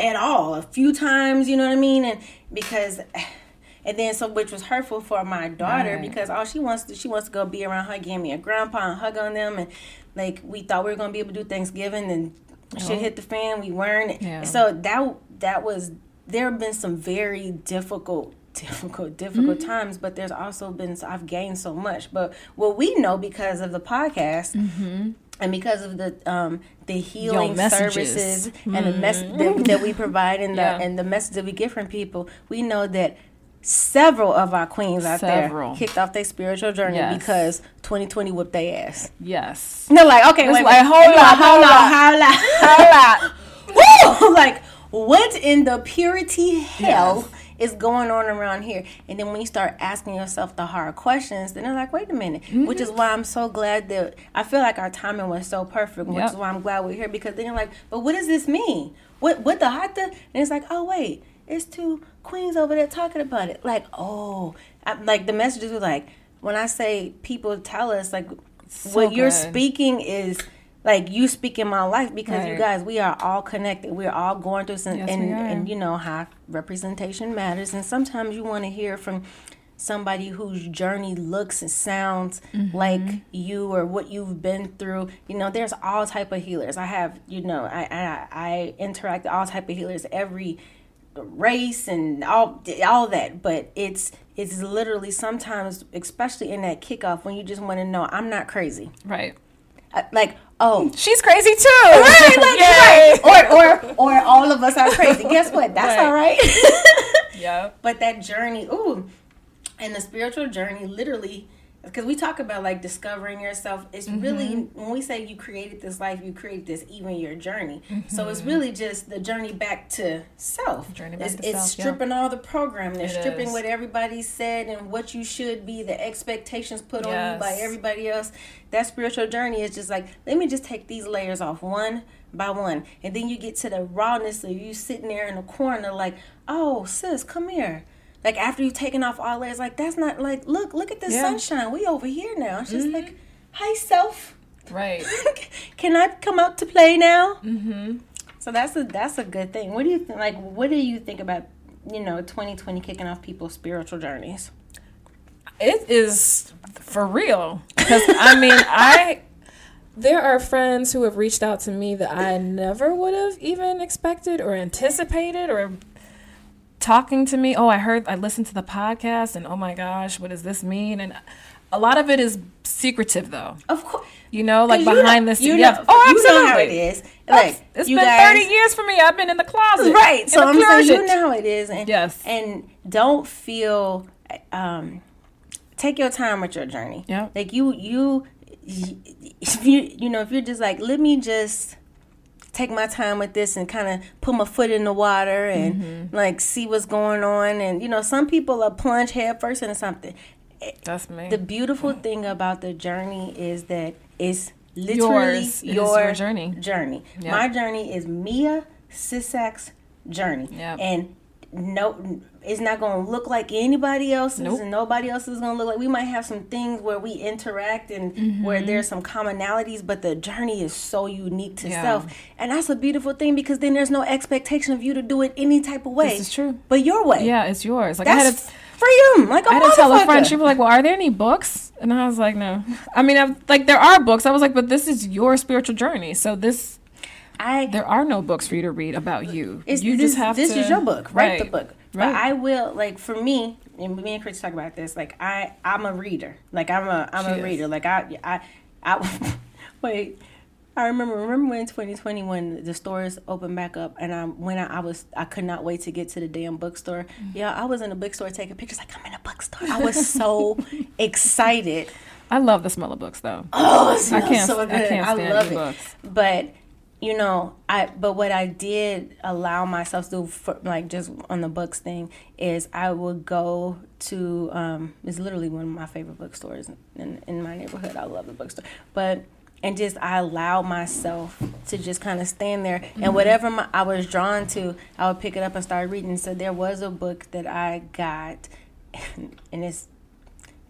at all. A few times, you know what I mean, and because. And then so which was hurtful for my daughter Right. because all she wants to she wants to go be around her Grammy and grandpa and hug on them and like we thought we were gonna be able to do Thanksgiving and shit hit the fan, we weren't. Yeah. So that that was there have been some very difficult difficult difficult Mm-hmm. times but there's also been i've gained so much but what we know because of the podcast and because of the um the healing services and the mess that, that we provide and the Yeah. and the message that we get from people we know that several of our queens out Several. there kicked off their spiritual journey Yes. because 2020 whipped their ass Yes. and they're like okay It's wait, like, wait, hold up, hold up, hold up, hold up. Woo! like what in the purity hell is going on around here and then when you start asking yourself the hard questions then they're like wait a minute mm-hmm. which is why i'm so glad that i feel like our timing was so perfect which Yep. is why i'm glad we're here because then you're like but what does this mean what what the hot the and it's like oh wait it's two queens over there talking about it. Like oh I, like the messages were like when i say people tell us like what you're speaking is like you speak in my life because you guys we are all connected. We're all going through some Yes, and and you know how representation matters. And sometimes you want to hear from somebody whose journey looks and sounds Mm-hmm. like you or what you've been through. You know there's all type of healers. I have you know i i, I interact with all type of healers every race and all all that but it's it's literally sometimes especially in that kickoff when you just want to know i'm not crazy Right. Uh, like oh She's crazy too. right, like, right. Or, or, or all of us are crazy. Guess what? That's Right. all right. yeah but that journey, ooh, and the spiritual journey, literally, because we talk about like discovering yourself. It's really Mm-hmm. when we say you created this life, you create this, even your journey. So it's Mm-hmm. really just the journey back to self. Journey back it's, to it's self, yeah. stripping all the program. They're It stripping is. what everybody said and what you should be, the expectations put on you by everybody else. That spiritual journey is just like, let me just take these layers off one by one. And then you get to the rawness of you sitting there in the corner like, oh, sis, come here. Like after you've taken off all layers, like that's not like look, look at the Yeah. sunshine. We over here now. It's just like, hi self. Right. Can I come out to play now? Mm-hmm. So that's a that's a good thing. What do you think? Like, what do you think about you know 2020 kicking off people's spiritual journeys? It is for real. Because I mean, I there are friends who have reached out to me that I never would have even expected or anticipated or talking to me. Oh, I heard, I listened to the podcast, and oh my gosh, what does this mean? And a lot of it is secretive, though. Of course, You know, like behind know- the scenes. You Yeah. oh, you know how it is. Like it's been guys, 30 years for me. I've been in the closet. right? So I'm saying you know how it is, and Yes. and don't feel um take your time with your journey. Yeah. like you you you you know if you're just like let me just take my time with this and kind of put my foot in the water and Mm-hmm. like see what's going on and you know some people are plunge head first into something That's me. the beautiful Mm. thing about the journey is that it's literally Yours. Your, your journey. journey Yep. my journey is mia sisak's journey Yep. and no it's not going to look like anybody else's Nope. and nobody else is going to look like we might have some things where we interact and where Mm-hmm. there's some commonalities but the journey is so unique to Yeah. self and that's a beautiful thing because then there's no expectation of you to do it any type of way This is true. but your way yeah, it's yours. Like I had that's to, freedom like a I had to tell a friend. She was like, "Well, are there any books?" And I was like, "No." I mean, I've, like there are books. I was like, "But this is your spiritual journey. So this, I there are no books for you to read about you. It's, you this, just have this to. is your book. Write the Right. But I will like for me, and me and Chris talk about this. Like I, I'm a reader. Like I'm a, I'm She a is. reader. Like I, I, I. wait. I remember remember when 2020 when the stores opened back up and I when I, I was I could not wait to get to the damn bookstore. Mm-hmm. Yeah, I was in a bookstore taking pictures like I'm in a bookstore. I was so excited. I love the smell of books though. Oh, it smells I can't, so good. I, can't I love it. Books. But you know, I but what I did allow myself to do, for, like just on the books thing, is I would go to um, it's literally one of my favorite bookstores in in my neighborhood. I love the bookstore, but and just I allowed myself to just kind of stand there mm-hmm. and whatever my, I was drawn to, I would pick it up and start reading. So there was a book that I got, and it's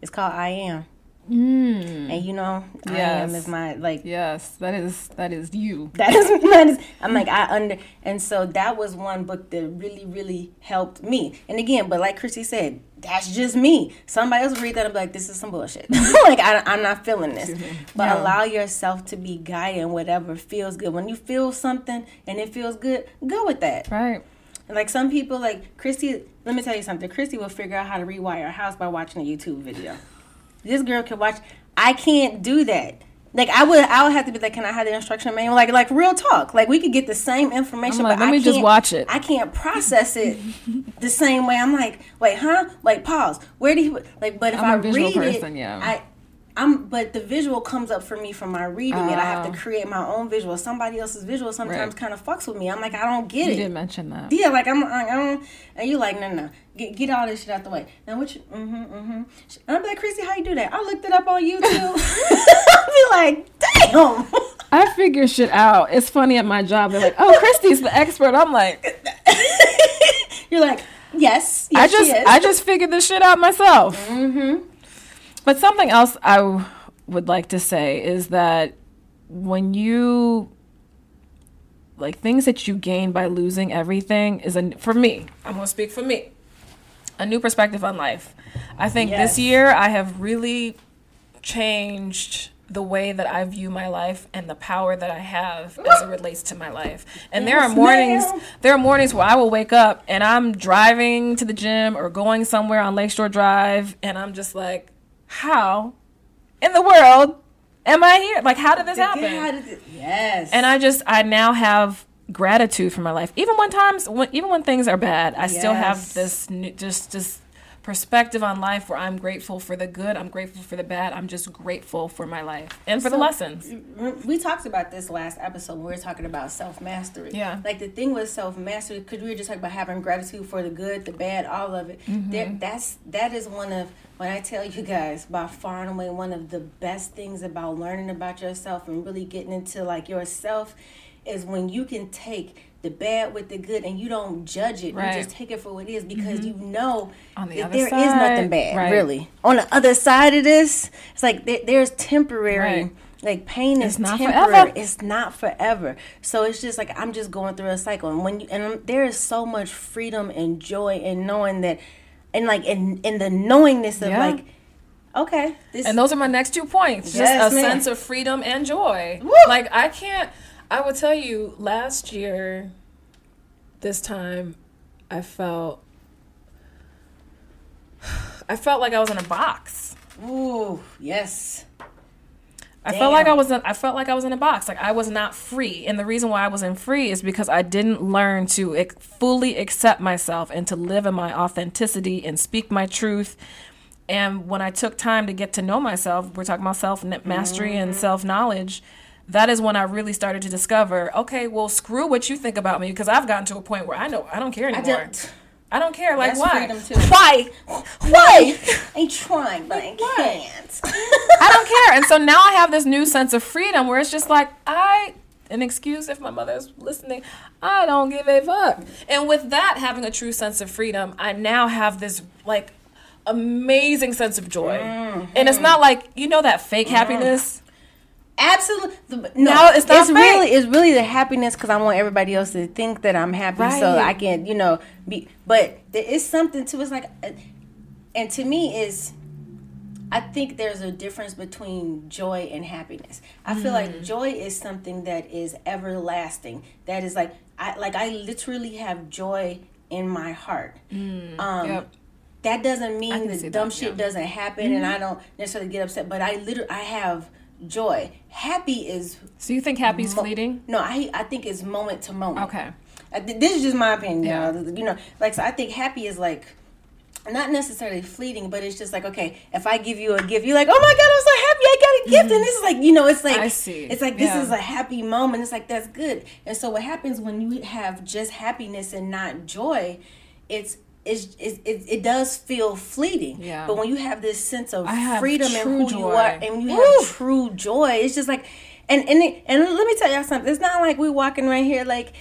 it's called I Am Mm. And you know, yes. I am is my like yes, that is that is you. That is that is I'm like I under and so that was one book that really really helped me. And again, but like Christy said, that's just me. Somebody else read that and be like, this is some bullshit. like I, am not feeling this. But yeah. allow yourself to be guided in whatever feels good. When you feel something and it feels good, go with that. Right. And like some people, like Christy, let me tell you something. Christy will figure out how to rewire a house by watching a YouTube video. This girl can watch. I can't do that. Like I would, I would have to be like, can I have the instruction manual? Like, like real talk. Like we could get the same information, like, but let I me just watch it. I can't process it the same way. I'm like, wait, huh? Like pause. Where do you like? But if I'm I read person, it, yeah. I I'm but the visual comes up for me from my reading uh, it. I have to oh. create my own visual. Somebody else's visual sometimes right. kind of fucks with me. I'm like, I don't get you it. You didn't mention that. Yeah, like I'm, I don't, and you like, no, no, get get all this shit out the way. Now what you, mm-hmm, mm-hmm. And I'm like, Chrissy, how you do that? I looked it up on YouTube. I'll be like, damn. I figure shit out. It's funny at my job. They're like, oh, Christy's the expert. I'm like, you're like, yes, yes I just, I just figured this shit out myself. Mm-hmm. But something else I w- would like to say is that when you like things that you gain by losing everything is a for me. I'm gonna speak for me. A new perspective on life. I think yes. this year I have really changed the way that I view my life and the power that I have as it relates to my life. And there are mornings there are mornings where I will wake up and I'm driving to the gym or going somewhere on Lakeshore Drive and I'm just like how in the world am I here? Like, how did this happen? Did yes. And I just, I now have gratitude for my life. Even when times, when, even when things are bad, I yes. still have this, just, just perspective on life where I'm grateful for the good, I'm grateful for the bad, I'm just grateful for my life and for so, the lessons. We talked about this last episode we were talking about self mastery. Yeah. Like the thing with self mastery, because we were just talking about having gratitude for the good, the bad, all of it. Mm-hmm. There, that's that is one of when I tell you guys by far and away one of the best things about learning about yourself and really getting into like yourself is when you can take the bad with the good and you don't judge it right. you just take it for what it is because mm-hmm. you know the that there side, is nothing bad right. really on the other side of this it's like there, there's temporary right. like pain it's is not temporary forever. it's not forever so it's just like i'm just going through a cycle and when you and there is so much freedom and joy in knowing that and like in in the knowingness of yeah. like okay and those are my next two points yes, just a man. sense of freedom and joy Woo! like i can't I will tell you, last year, this time, I felt, I felt like I was in a box. Ooh, yes. I Damn. felt like I was in, I felt like I was in a box. Like I was not free. And the reason why I wasn't free is because I didn't learn to fully accept myself and to live in my authenticity and speak my truth. And when I took time to get to know myself, we're talking about self mastery mm-hmm. and self knowledge that is when I really started to discover, okay, well, screw what you think about me because I've gotten to a point where I know I don't care anymore. I don't, I don't care. Like, why? Why? Why? I'm trying, but I can't. I don't care. And so now I have this new sense of freedom where it's just like, I, an excuse if my mother's listening, I don't give a fuck. And with that, having a true sense of freedom, I now have this, like, amazing sense of joy. Mm-hmm. And it's not like, you know, that fake mm-hmm. happiness Absolutely. No, it's not. It's fake. really, it's really the happiness because I want everybody else to think that I'm happy, right. so I can, you know, be. But there is something to it's like, uh, and to me is, I think there's a difference between joy and happiness. I feel like mm. joy is something that is everlasting. That is like, I like I literally have joy in my heart. Mm. Um, yep that doesn't mean that dumb that, shit yeah. doesn't happen mm-hmm. and I don't necessarily get upset, but I literally I have joy. Happy is So you think happy's Mo- fleeting? no, I I think it's moment to moment. Okay. I thi- This is just my opinion. Yeah. y'all. You know, like so I think happy is like not necessarily fleeting, but it's just like okay, if I give you a gift, you're like, oh my god, I'm so happy I got a gift, and this is like you know, it's like Mm-hmm. I see. it's like this Yeah. is a happy moment. It's like that's good. And so what happens when you have just happiness and not joy, it's it's, it's, it, it does feel fleeting. Yeah. But when you have this sense of freedom and who you are, and you Woo! have true joy, it's just like, and and it, and let me tell y'all something. It's not like we're walking around here like.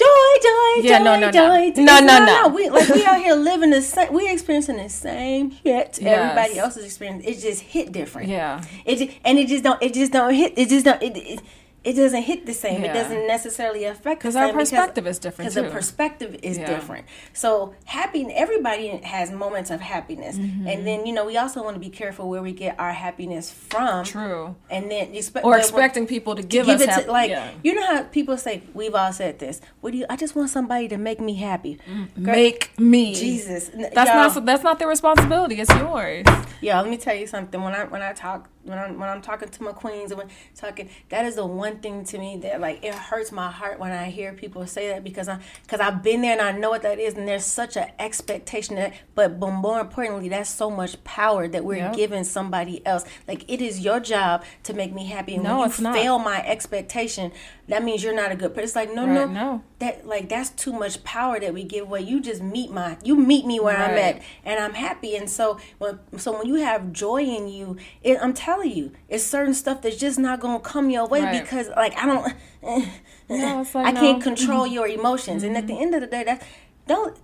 Joy, joy, Yeah, joy, no, no, no. joy. No, It's no, not- no. We like we out here living the same. We experiencing the same shit Yes. everybody else is experiencing. It just hit different. Yeah. It just, and it just don't. It just don't hit. It just don't. It, it, it doesn't hit the same. Yeah. It doesn't necessarily affect because our perspective is different, Because the perspective is Yeah. different. So happy. Everybody has moments of happiness, Mm-hmm. and then you know we also want to be careful where we get our happiness from. True. And then expect Or expecting people to give, give us hap- to like yeah. you know how people say we've all said this. What do you? I just want somebody to make me happy. Girl, make me Jesus. That's y'all- not that's not their responsibility. It's yours. Yeah, let me tell you something. When I when I talk when I'm when I'm talking to my queens and when talking, that is the one thing to me that like it hurts my heart when I hear people say that because I because I've been there and I know what that is and there's such an expectation that but but more importantly that's so much power that we're Yep. giving somebody else. Like it is your job to make me happy and No, when you fail my expectation, that means you're not a good person. It's like no Right, no no. that like that's too much power that we give away. You just meet my you meet me where I'm at and I'm happy. And so when so when you have joy in you, it, I'm telling you, it's certain stuff that's just not gonna come your way Right. because like I don't, No, like, I can't control mm-hmm. your emotions. And at the mm-hmm. end of the day, that don't.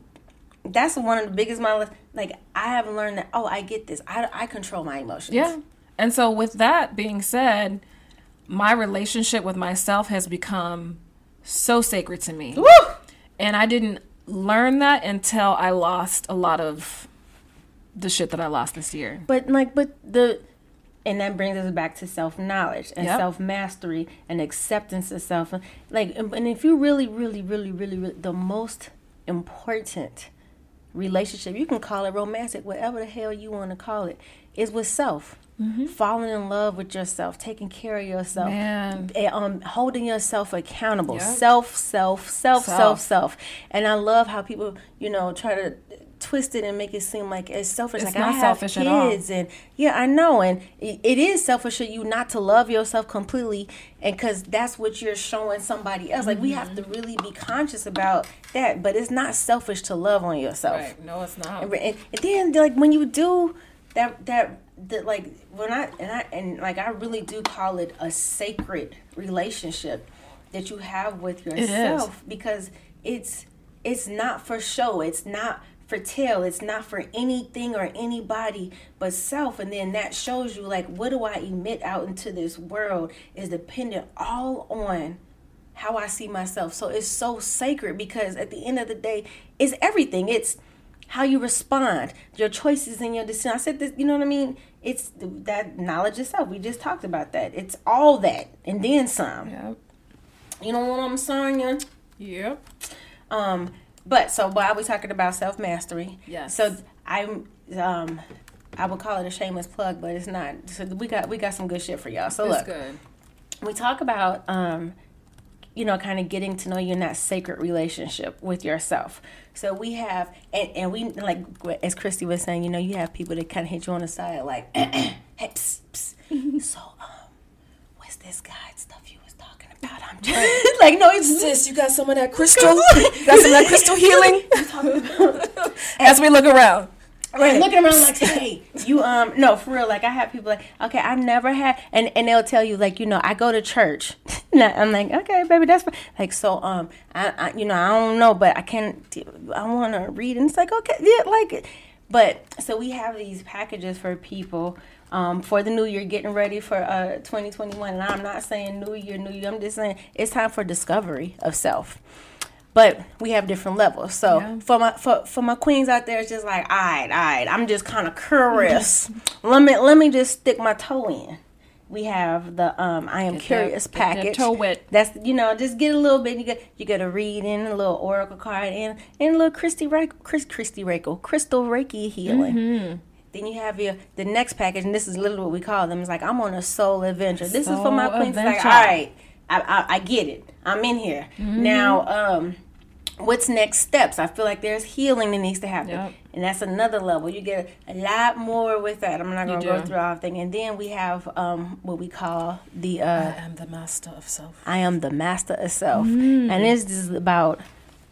That's one of the biggest my like I have learned that oh I get this I, I control my emotions Yeah. And so with that being said, my relationship with myself has become so sacred to me. Woo! And I didn't learn that until I lost a lot of the shit that I lost this year. But like, but the, and that brings us back to self knowledge and Yep. self mastery and acceptance of self. Like, and and if you really, really, really, really, really, the most important relationship you can call it romantic, whatever the hell you want to call it, is with self. Falling in love with yourself, taking care of yourself, Man. um, holding yourself accountable. Yep. Self, self, self, self, Self. self. And I love how people, you know, try to twist it and make it seem like it's selfish. It's like not I have selfish at all. kids, and yeah, I know, and it, it is selfish of you not to love yourself completely, and because that's what you're showing somebody else. Like we have to Mm-hmm. really be conscious about that. But it's not selfish to love on yourself. No, it's not. And, and, and then like when you do that that that like when I and I and like I really do call it a sacred relationship that you have with yourself because it's it's not for show it's not for tell it's not for anything or anybody but self and then that shows you like what do I emit out into this world is dependent all on how I see myself. So it's so sacred because at the end of the day, it's everything. It's how you respond, your choices and your decision. I said this, you know what I mean? It's that knowledge itself. We just talked about that. It's all that and then some. Yep. You know what I'm saying? Yep. Um, but so while we're talking about self mastery, Yes. So I'm um, I would call it a shameless plug, but it's not. So we got we got some good shit for y'all. So It's look, good. we talk about um you know kind of getting to know you in that sacred relationship with yourself so we have and, and we like as christy was saying you know you have people that kind of hit you on the side like hey psst, psst. so um what's this guide stuff you was talking about i'm just like no it's Sis, you got some of that crystal? got some of that crystal healing? As we look around. Right, looking around like, hey, you um no for real. Like I have people like, okay, I've never had, and and they'll tell you like, you know, I go to church. Now, I'm like, okay, baby, that's fine. like so. Um, I, I you know I don't know, but I can't I want to read, and it's like okay, yeah, like, but so we have these packages for people. Um, for the new year, getting ready for uh 2021, and I'm not saying new year, new year. I'm just saying it's time for discovery of self but we have different levels. So Yeah. for my for, for my queens out there, it's just like, all right, all right, I'm just kind of curious. let me let me just stick my toe in. We have the um I am Get that- curious that package. toe wet. That's you know just get a little bit. You get you get a read in a little oracle card and and a little Christy Ra- Chris Christy Rachel crystal Reiki healing. Mm-hmm. Then you have your the next package, and this is literally what we call them. It's like I'm on a soul adventure. This is for my Soul queens. It's like, all right, I, I, I get it. I'm in here Mm-hmm. now. Um, what's next steps? I feel like there's healing that needs to happen, Yep. and that's another level. You get a lot more with that. I'm not gonna go through all thing. And then we have um what we call the uh, I am the master of self. I am the master of self, and this is about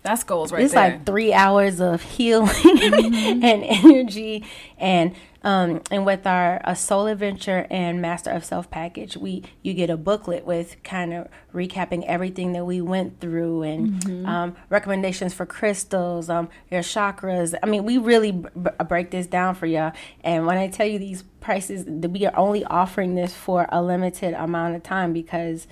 That's goals right it's there. like three hours of healing Mm-hmm. and energy and um and with our a soul adventure and master of self package we you get a booklet with kind of recapping everything that we went through and Mm-hmm. um, recommendations for crystals um your chakras i mean we really b- break this down for y'all and when i tell you these prices that we are only offering this for a limited amount of time because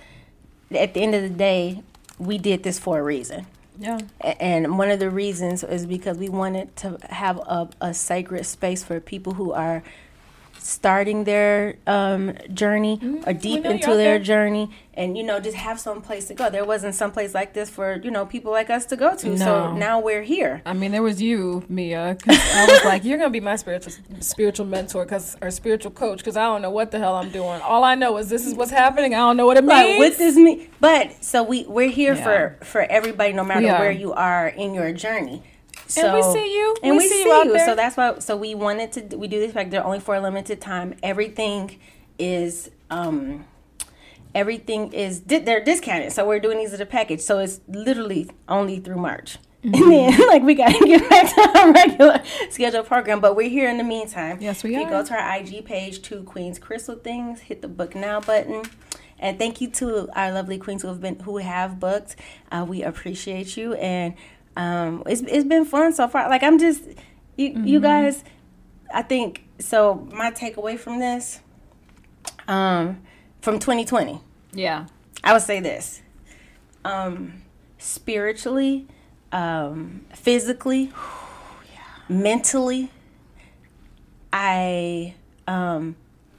at the end of the day we did this for a reason yeah. And one of the reasons is because we wanted to have a, a sacred space for people who are starting their um, journey or deep into their there. journey and, you know, just have some place to go. There wasn't some place like this for, you know, people like us to go to. So now we're here. I mean, there was you, Mia. 'cause I was like, "You're gonna be my spiritual spiritual mentor, cause or spiritual coach, because I don't know what the hell I'm doing. All I know is this is what's happening. I don't know what it means. What does mean? But so we we're here Yeah. for for everybody, no matter where you are in your journey. So, And we see you. and We we, see see, you out you. there. So that's why. So we wanted to. We do this like they're only for a limited time. Everything is. um Everything is they're discounted, so we're doing these as a package. So it's literally only through March, Mm-hmm. and then like we gotta get back to our regular scheduled program. But we're here in the meantime. Yes, we You are. go to our IG page, Two Queens Crystal Things. Hit the book now button. And thank you to our lovely queens who have been who have booked. Uh, we appreciate you, and um, it's it's been fun so far. Like I'm just you you Mm-hmm. guys. I think so. My takeaway from this, um, from 2020, Yeah. I would say this: um, spiritually, um, physically, mentally, I um,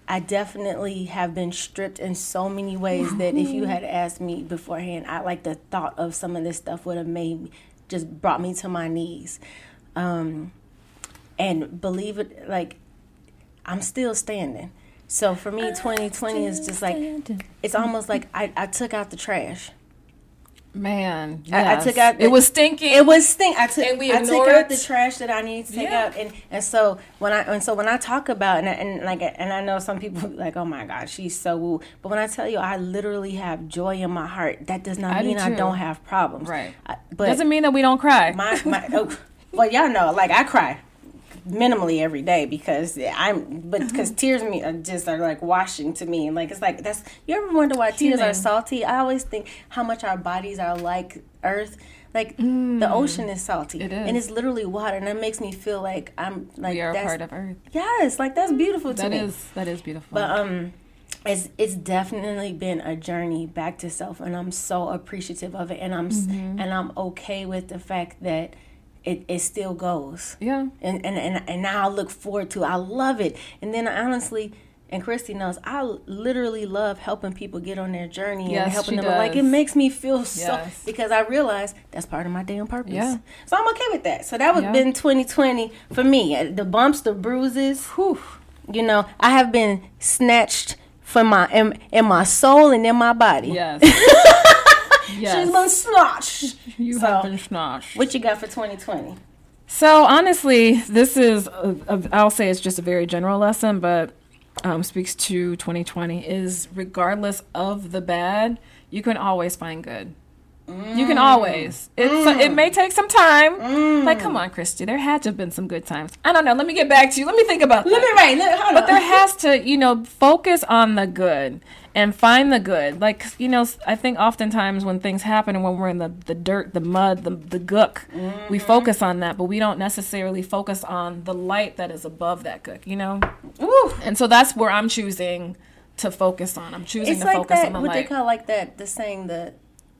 I definitely have been stripped in so many ways that if you had asked me beforehand, I like the thought of some of this stuff would have made me just brought me to my knees. Um, and believe it, like I'm still standing. So for me, 2020 is just like it's almost like I, I took out the trash. Man, I- I took out the- it was stinking. It was stink. I took I took out the trash that I needed to take Yeah. out, and and so when I and so when I talk about and, I- and like and I know some people be like, oh my God, she's so woo. But when I tell you, I literally have joy in my heart. That does not I do mean I don't have problems. Right. But Doesn't mean that we don't cry. my my oh, well, y'all know, like I cry minimally every day because I'm but because tears me are just are like washing to me and like it's like that's you ever wonder why tears are salty I always think how much our bodies are like earth like the ocean is salty Mm. It and it's literally water and that makes me feel like I'm like we are a that's, part of Earth. yes like that's beautiful to That me is that is beautiful. but um it's it's definitely been a journey back to self and I'm so appreciative of it and I'm Mm-hmm. and I'm okay with the fact that it, it still goes yeah. and, and and and now I look forward to. it. I love it. And then honestly, and Christy knows, I literally love helping people get on their journey Yes, and helping them. Like it makes me feel so because I realize that's part of my damn purpose. Yeah. So I'm okay with that. So that was Yeah. been 2020 for me. Uh, The bumps, the bruises. Whew. You know, I have been snatched from my in, in my soul and in my body. Yes. She's yes. been snatched. You So- have been snatched. What you got for 2020? So honestly, this is a, a, I'll say it's just a very general lesson, but um, speaks to 2020 is regardless of the bad, you can always find good. You can always. It's it may take some time. Like, come on, Christy, there had to have been some good times. I don't know. Let me get back to you. Let me think about that. Let me write. Let, hold But on. there has to, you know, focus on the good and find the good. Like, you know, I think oftentimes when things happen and when we're in the, the dirt, the mud, the, the gook, we mm-hmm. focus on that, but we don't necessarily focus on the light that is above that gook, you know? Ooh. And so that's where I'm choosing to focus on. I'm choosing it's to like focus that on the what they call like that the saying the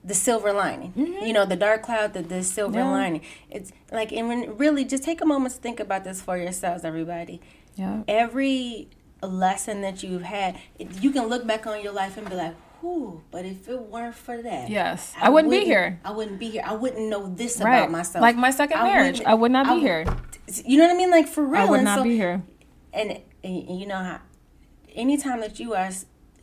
the silver lining you know the dark cloud the, the silver Mm-hmm. Yeah. lining it's like and when really just take a moment to think about this for yourselves everybody yeah. every lesson that you've had it, you can look back on your life and be like whew but if it weren't for that Yes. I wouldn't be here. i wouldn't be here i wouldn't know this Right. about myself Like my second I marriage. wouldn't- I would not be I- here. you know what i mean like for real I would and not so be here. and, and you know how anytime that you are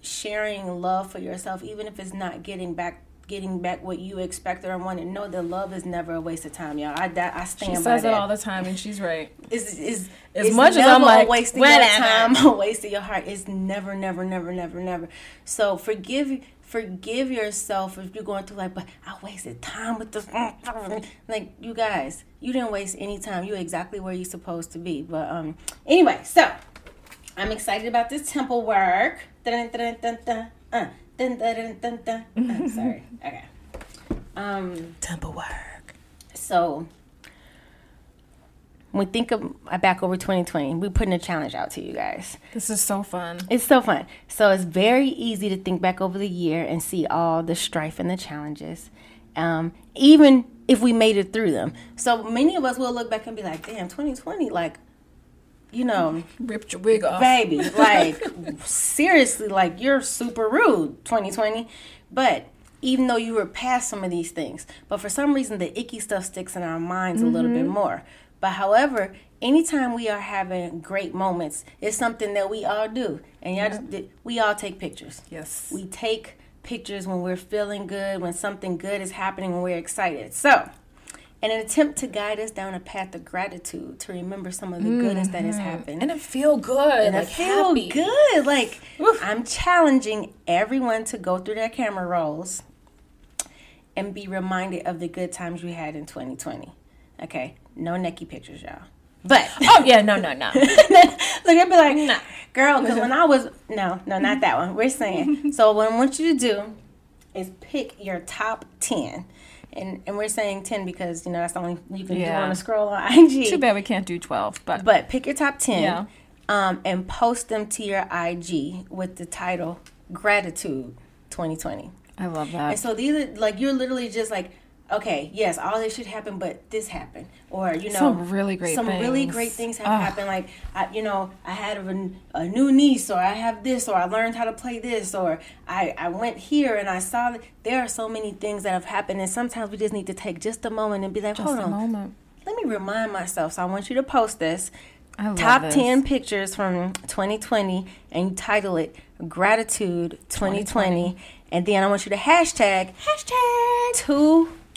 sharing love for yourself, even if it's not getting back getting back what you expected or wanted. Know that love is never a waste of time, y'all. I that, I stand she says that. it all the time, and she's right. Is is As it's much as I'm like, wasting your time, a waste of your heart. It's never, never, never, never, never. So forgive forgive yourself if you're going through like, but I wasted time with this. Like you guys, you didn't waste any time. You're exactly where you're supposed to be. But um, anyway, so I'm excited about this temple work. Dun, dun, dun, dun, uh, dun, dun, dun, dun, dun. Uh, sorry. Okay. Um. Temple work. So we think of back over 2020, we're putting a challenge out to you guys. This is so fun. It's so fun. So it's very easy to think back over the year and see all the strife and the challenges, um, even if we made it through them. So many of us will look back and be like, "Damn, 2020, like, you know, Ripped your wig off. baby, like seriously, like you're super rude, 2020." But even though you were past some of these things, but for some reason the icky stuff sticks in our minds a little bit mm-hmm. more. But however, anytime we are having great moments, it's something that we all do, and y'all just we all take pictures. Yes. We take pictures when we're feeling good, when something good is happening, when we're excited. So, in an attempt to guide us down a path of gratitude, to remember some of the mm, goodness that has happened, and to feel good. and like feel happy. good. Like Oof. I'm challenging everyone to go through their camera rolls and be reminded of the good times you had in 2020. Okay, no necky pictures, y'all. But Oh yeah, no, no, no. look, I'd be like, Nah. girl, because when I was no, no, not that one. We're saying so. What I want you to do is pick your top ten. And, and we're saying 10 because you know that's the only you can do on a scroll on IG. Too bad we can't do twelve, but But pick your top 10 Yeah. um, and post them to your IG with the title Gratitude 2020. I love that. And that. so these are like, you're literally just like, okay, yes, all this should happen, but this happened. Or, you know, Some really great some really things. great things have Ugh. happened. Like, I, you know, I had a, a new niece, or I have this, or I learned how to play this, or I, I went here and I saw that there are so many things that have happened. And sometimes we just need to take just a moment and be like, Just hold a on, moment. let me remind myself. So I want you to post this top this. 10 pictures from 2020 and you title it gratitude 2020, 2020. and then i want you to hashtag hashtag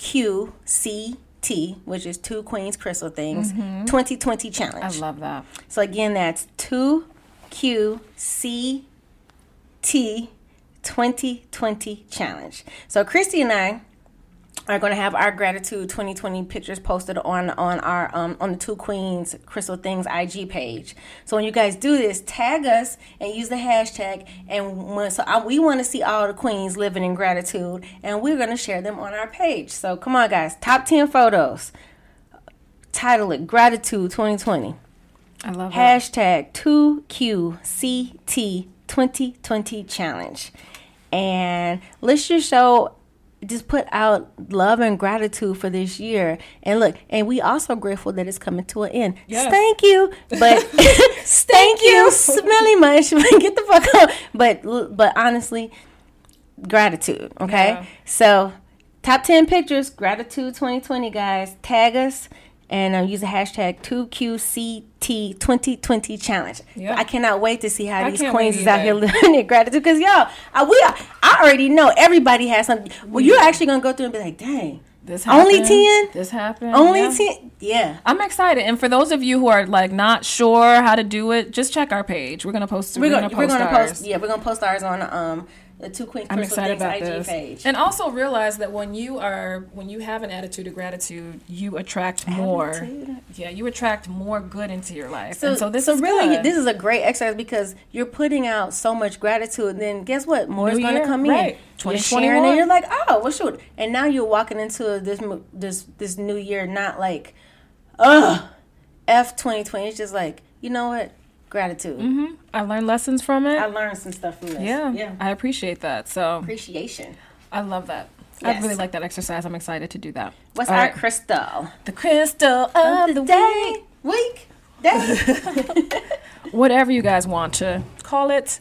2qct which is two queens crystal things mm-hmm. 2020 Challenge. I love that. so again that's 2qct 2020 challenge so christy and i are going to have our gratitude 2020 pictures posted on on our um, on the two queens crystal things ig page. So when you guys do this tag us and use the hashtag. And when, so I, we want to see all the queens living in gratitude and we're going to share them on our page. So come on guys. Top 10 photos. Title it gratitude 2020 I love it. hashtag 2qct 2020 challenge. And let's just show just put out love and gratitude for this year. And look and we also grateful that it's coming to an end. Yes. thank you but thank you smelly much get the fuck out but but honestly gratitude okay? Yeah. so top 10 pictures gratitude 2020 guys. Tag us and um, use the hashtag 2qct 2020 challenge Yeah. i cannot wait to see how I these queens is out here living in gratitude because y'all I, we are, I already know everybody has something well you're actually gonna go through and be like dang This Only 10? This happened. only yeah. 10 yeah I'm excited, and for those of you who are like not sure how to do it, just check our page. We're gonna post. we're gonna, post we're gonna ours. post yeah we're gonna post ours on um the two queens I'm Crystal excited about IG this. page And also realize that when you are when you have an attitude of gratitude, you attract more. Attitude. Yeah, you attract more good into your life. So, and so this so is really, good. this is a great exercise because you're putting out so much gratitude. And then guess what? More is New going to come right. in. You're sharing, and you're like, oh, well, shoot. And now you're walking into this this this new year not like, ugh, f 2020. It's just like, you know what? Gratitude. Mhm. I learned lessons from it. I learned some stuff from this. yeah, yeah. I appreciate that. So Appreciation. I love that. I really like that exercise. I'm excited to do that. What's All our right. crystal the crystal of the day? Week. Day. whatever you guys want to call it,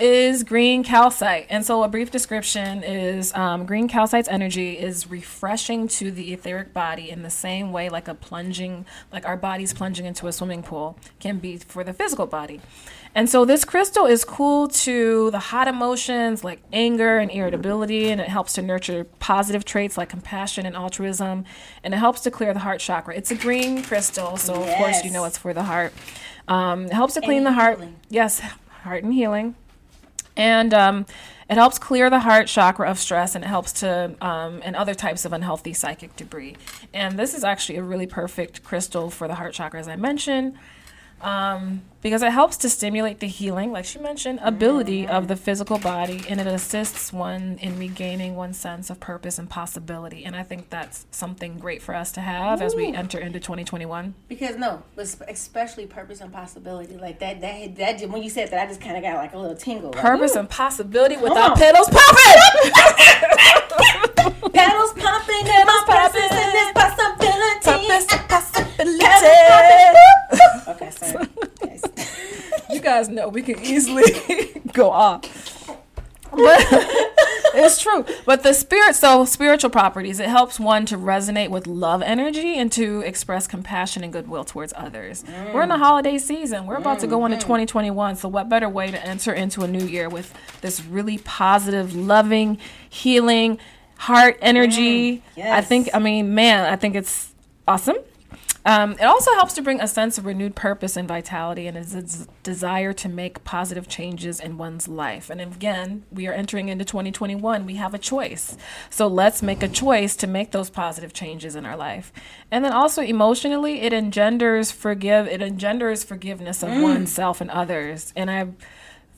is green calcite. And so, a brief description is um, green calcite's energy is refreshing to the etheric body in the same way like a plunging, like our bodies plunging into a swimming pool, can be for the physical body. And so this crystal is cool to the hot emotions like anger and irritability, and it helps to nurture positive traits like compassion and altruism, and it helps to clear the heart chakra. It's a green crystal, so yes. of course you know it's for the heart. Um, it helps to clean and the heart. Healing. Yes, heart and healing. And um, it helps clear the heart chakra of stress and it helps to, um, and other types of unhealthy psychic debris. And this is actually a really perfect crystal for the heart chakra, as I mentioned um, because it helps to stimulate the healing, like she mentioned, ability mm-hmm. of the physical body, and it assists one in regaining one sense of purpose and possibility. And I think that's something great for us to have Ooh. as we enter into 2021. Because no, but especially purpose and possibility, like that. That that when you said that, I just kind of got like a little tingle. Purpose and possibility without pedals popping. pedals pumping, pedals popping, and this possibility. Purpose and possibility. Guys know we can easily go off. But it's true. But the spirit, so spiritual properties, it helps one to resonate with love energy and to express compassion and goodwill towards others. Mm. We're in the holiday season. We're about mm. to go into mm-hmm. 2021. So, what better way to enter into a new year with this really positive, loving, healing, heart energy? Mm. Yes. I think, I mean, man, I think it's awesome. Um, it also helps to bring a sense of renewed purpose and vitality and a z- desire to make positive changes in one's life. And again, we are entering into 2021. We have a choice. So let's make a choice to make those positive changes in our life. And then also emotionally, it engenders forgive it engenders forgiveness of mm. oneself and others. And I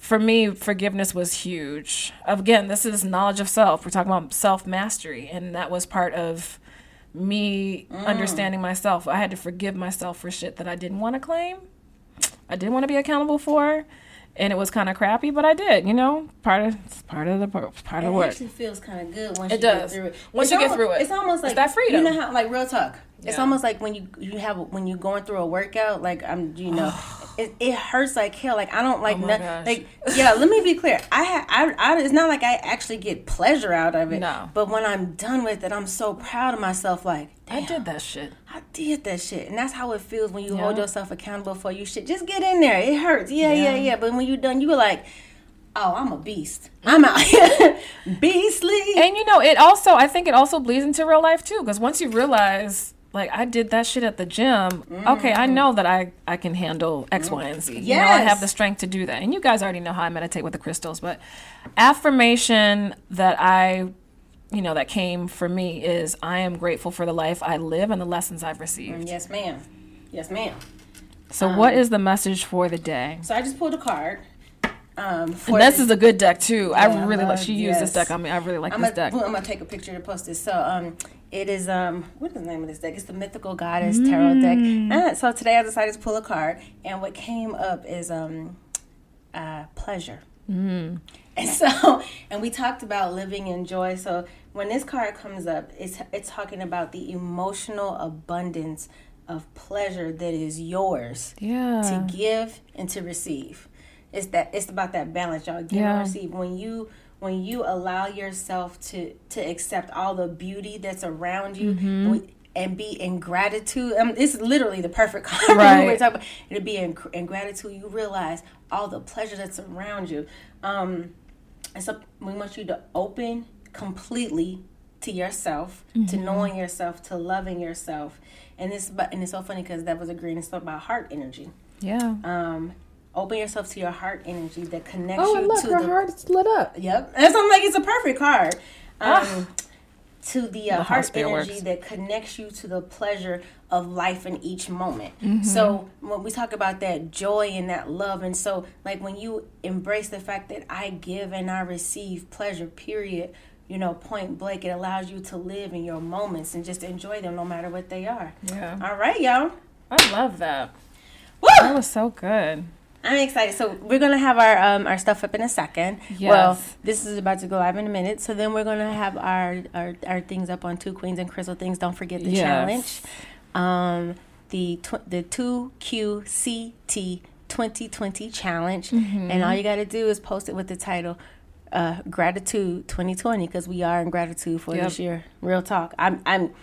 for me, forgiveness was huge. Again, this is knowledge of self. We're talking about self mastery, and that was part of me mm. understanding myself. I had to forgive myself for shit that I didn't want to claim. I didn't want to be accountable for, and it was kind of crappy, but I did. You know, part of part of the part of the work. It actually feels kind of good once it you does. get through it. Once it's you almost, get through it, it's almost like it's that freedom. You know how, like real talk. It's almost like when you you have when you're going through a workout. Like I'm, you know, it, it hurts like hell. Like I don't like oh no, like yeah. let me be clear. I, ha, I I it's not like I actually get pleasure out of it. No. But when I'm done with it, I'm so proud of myself. Like I did that shit. I did that shit, and that's how it feels when you yeah. hold yourself accountable for you shit. Just get in there. It hurts. Yeah, yeah, yeah. yeah. But when you're done, you were like oh, I'm a beast. I'm out here beastly. And you know, it also I think it also bleeds into real life too, because once you realize like I did that shit at the gym. Mm-hmm. Okay, I know that I I can handle X, Y, and Z. Yes. You know, I have the strength to do that. And you guys already know how I meditate with the crystals, but affirmation that I you know that came for me is I am grateful for the life I live and the lessons I've received. Yes, ma'am. Yes, ma'am. So, um, what is the message for the day? So, I just pulled a card. Um, and this is a good deck too. Yeah, I really like. She yes. used this deck. I mean, I really like I'm this a, deck. I'm gonna take a picture to post this. So, um, it is um, what is the name of this deck? It's the Mythical Goddess mm. Tarot deck. And so today I decided to pull a card, and what came up is um, uh, pleasure. Mm. And so, and we talked about living in joy. So when this card comes up, it's it's talking about the emotional abundance of pleasure that is yours. Yeah. To give and to receive. It's that it's about that balance, y'all. Give yeah. and receive. When you when you allow yourself to to accept all the beauty that's around you mm-hmm. and be in gratitude. Mean, it's literally the perfect card. Right. It'll be in, in gratitude. You realize all the pleasure that's around you. Um, and so we want you to open completely to yourself, mm-hmm. to knowing yourself, to loving yourself. And it's but and it's so funny because that was a green. It's about heart energy. Yeah. Um, open yourself to your heart energy that connects oh, you look, to her the heart's lit up. Yep, and so I'm like, it's a perfect card. Ah. Um, to the, uh, the heart energy works. that connects you to the pleasure of life in each moment. Mm-hmm. So when we talk about that joy and that love, and so like when you embrace the fact that I give and I receive pleasure, period. You know, point blank, it allows you to live in your moments and just enjoy them no matter what they are. Yeah. All right, y'all. I love that. Woo! That was so good. I'm excited. So we're gonna have our um, our stuff up in a second. Yes. Well, this is about to go live in a minute. So then we're gonna have our our, our things up on Two Queens and Crystal Things. Don't forget the yes. challenge. Um, the tw- the two Q C T 2020 challenge. Mm-hmm. And all you got to do is post it with the title uh, Gratitude 2020 because we are in gratitude for Yep. this year. Real talk. I'm, I'm,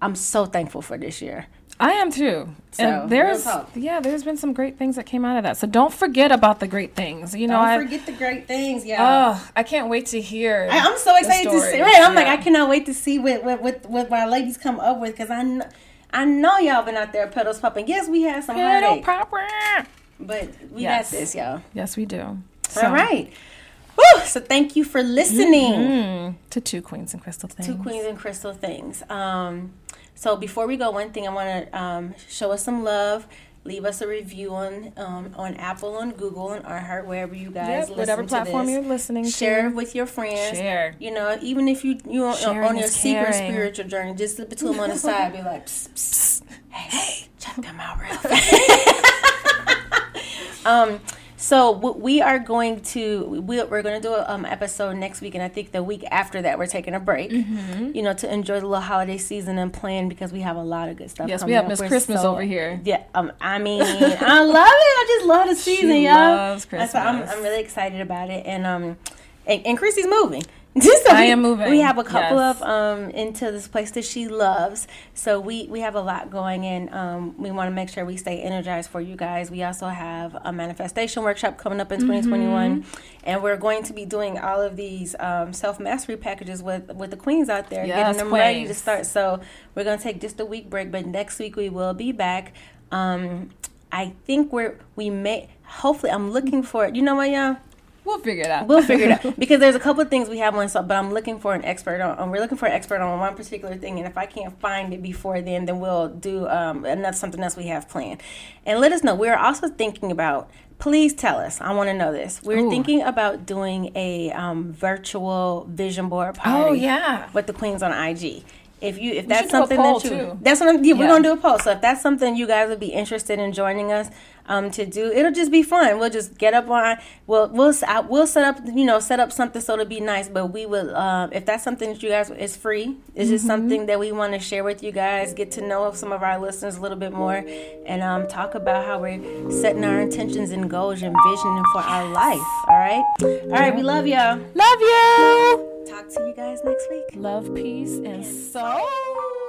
I'm so thankful for this year. I am too. So, and there's yeah, there's been some great things that came out of that. So don't forget about the great things. You know, Don't I forget the great things, y'all. oh, I can't wait to hear. I, I'm so excited to see. Right, I'm like, I cannot wait to see what what what, what my ladies come up with because I know, I know y'all been out there pedals popping. Yes, we had some Pedal popper. but we Yes. got this, y'all. Yes, we do. All right. Woo! So thank you for listening Mm, to two queens and crystal things. Two Queens and Crystal Things. Um, so before we go, one thing I want to um, show us some love. Leave us a review on um, on Apple, on Google, and iHeart, wherever you guys Yep, whatever platform this. you're listening Share to. with your friends. Share. You know, even if you you on, Sharing on your secret spiritual journey, just slip it to them on the side. Be like, psst, psst, hey, hey, check them out real fast. um, so we are going to we, we're going to do an um, episode next week, and I think the week after that we're taking a break. Mm-hmm. You know, to enjoy the little holiday season and plan because we have a lot of good stuff. Yes, we have. Miss Christmas so- over here. Yeah, um, I mean, I love it. I just love the season, She y'all. loves That's why I'm, I'm really excited about it, and um, and, and Chrissy's moving. So I we- am moving, We have a couple yes. of um into this place that she loves. So we we have a lot going, and um, we want to make sure we stay energized for you guys. We also have a manifestation workshop coming up in Mm-hmm. 2021, and we're going to be doing all of these um, self mastery packages with with the queens out there, Yes, getting them ready to start. So we're gonna take just a week break, but next week we will be back. Um, I think we're we may hopefully I'm looking for it. You know what, y'all? We'll figure it out. We'll figure it out because there's a couple of things we have on, so but I'm looking for an expert on. um, We're looking for an expert on one particular thing, and if I can't find it before then, then we'll do um, another something else we have planned. And let us know. We're also thinking about. Please tell us. I want to know this. We're Ooh. thinking about doing a um, virtual vision board party oh yeah. with the queens on IG. If you if should that's something that you too. that's what I'm yeah, we're gonna do a poll. So if that's something you guys would be interested in joining us um to do, it'll just be fun. We'll just get up on we'll we'll I- we'll set up you know set up something so it'll be nice. But we will um if that's something that you guys it's free. It's just Mm-hmm. something that we want to share with you guys. Get to know some of our listeners a little bit more, and um talk about how we're setting our intentions and goals and visioning for our life. All right, all right. We love y'all. Love you. Talk to you guys next week. Love, peace, and soul.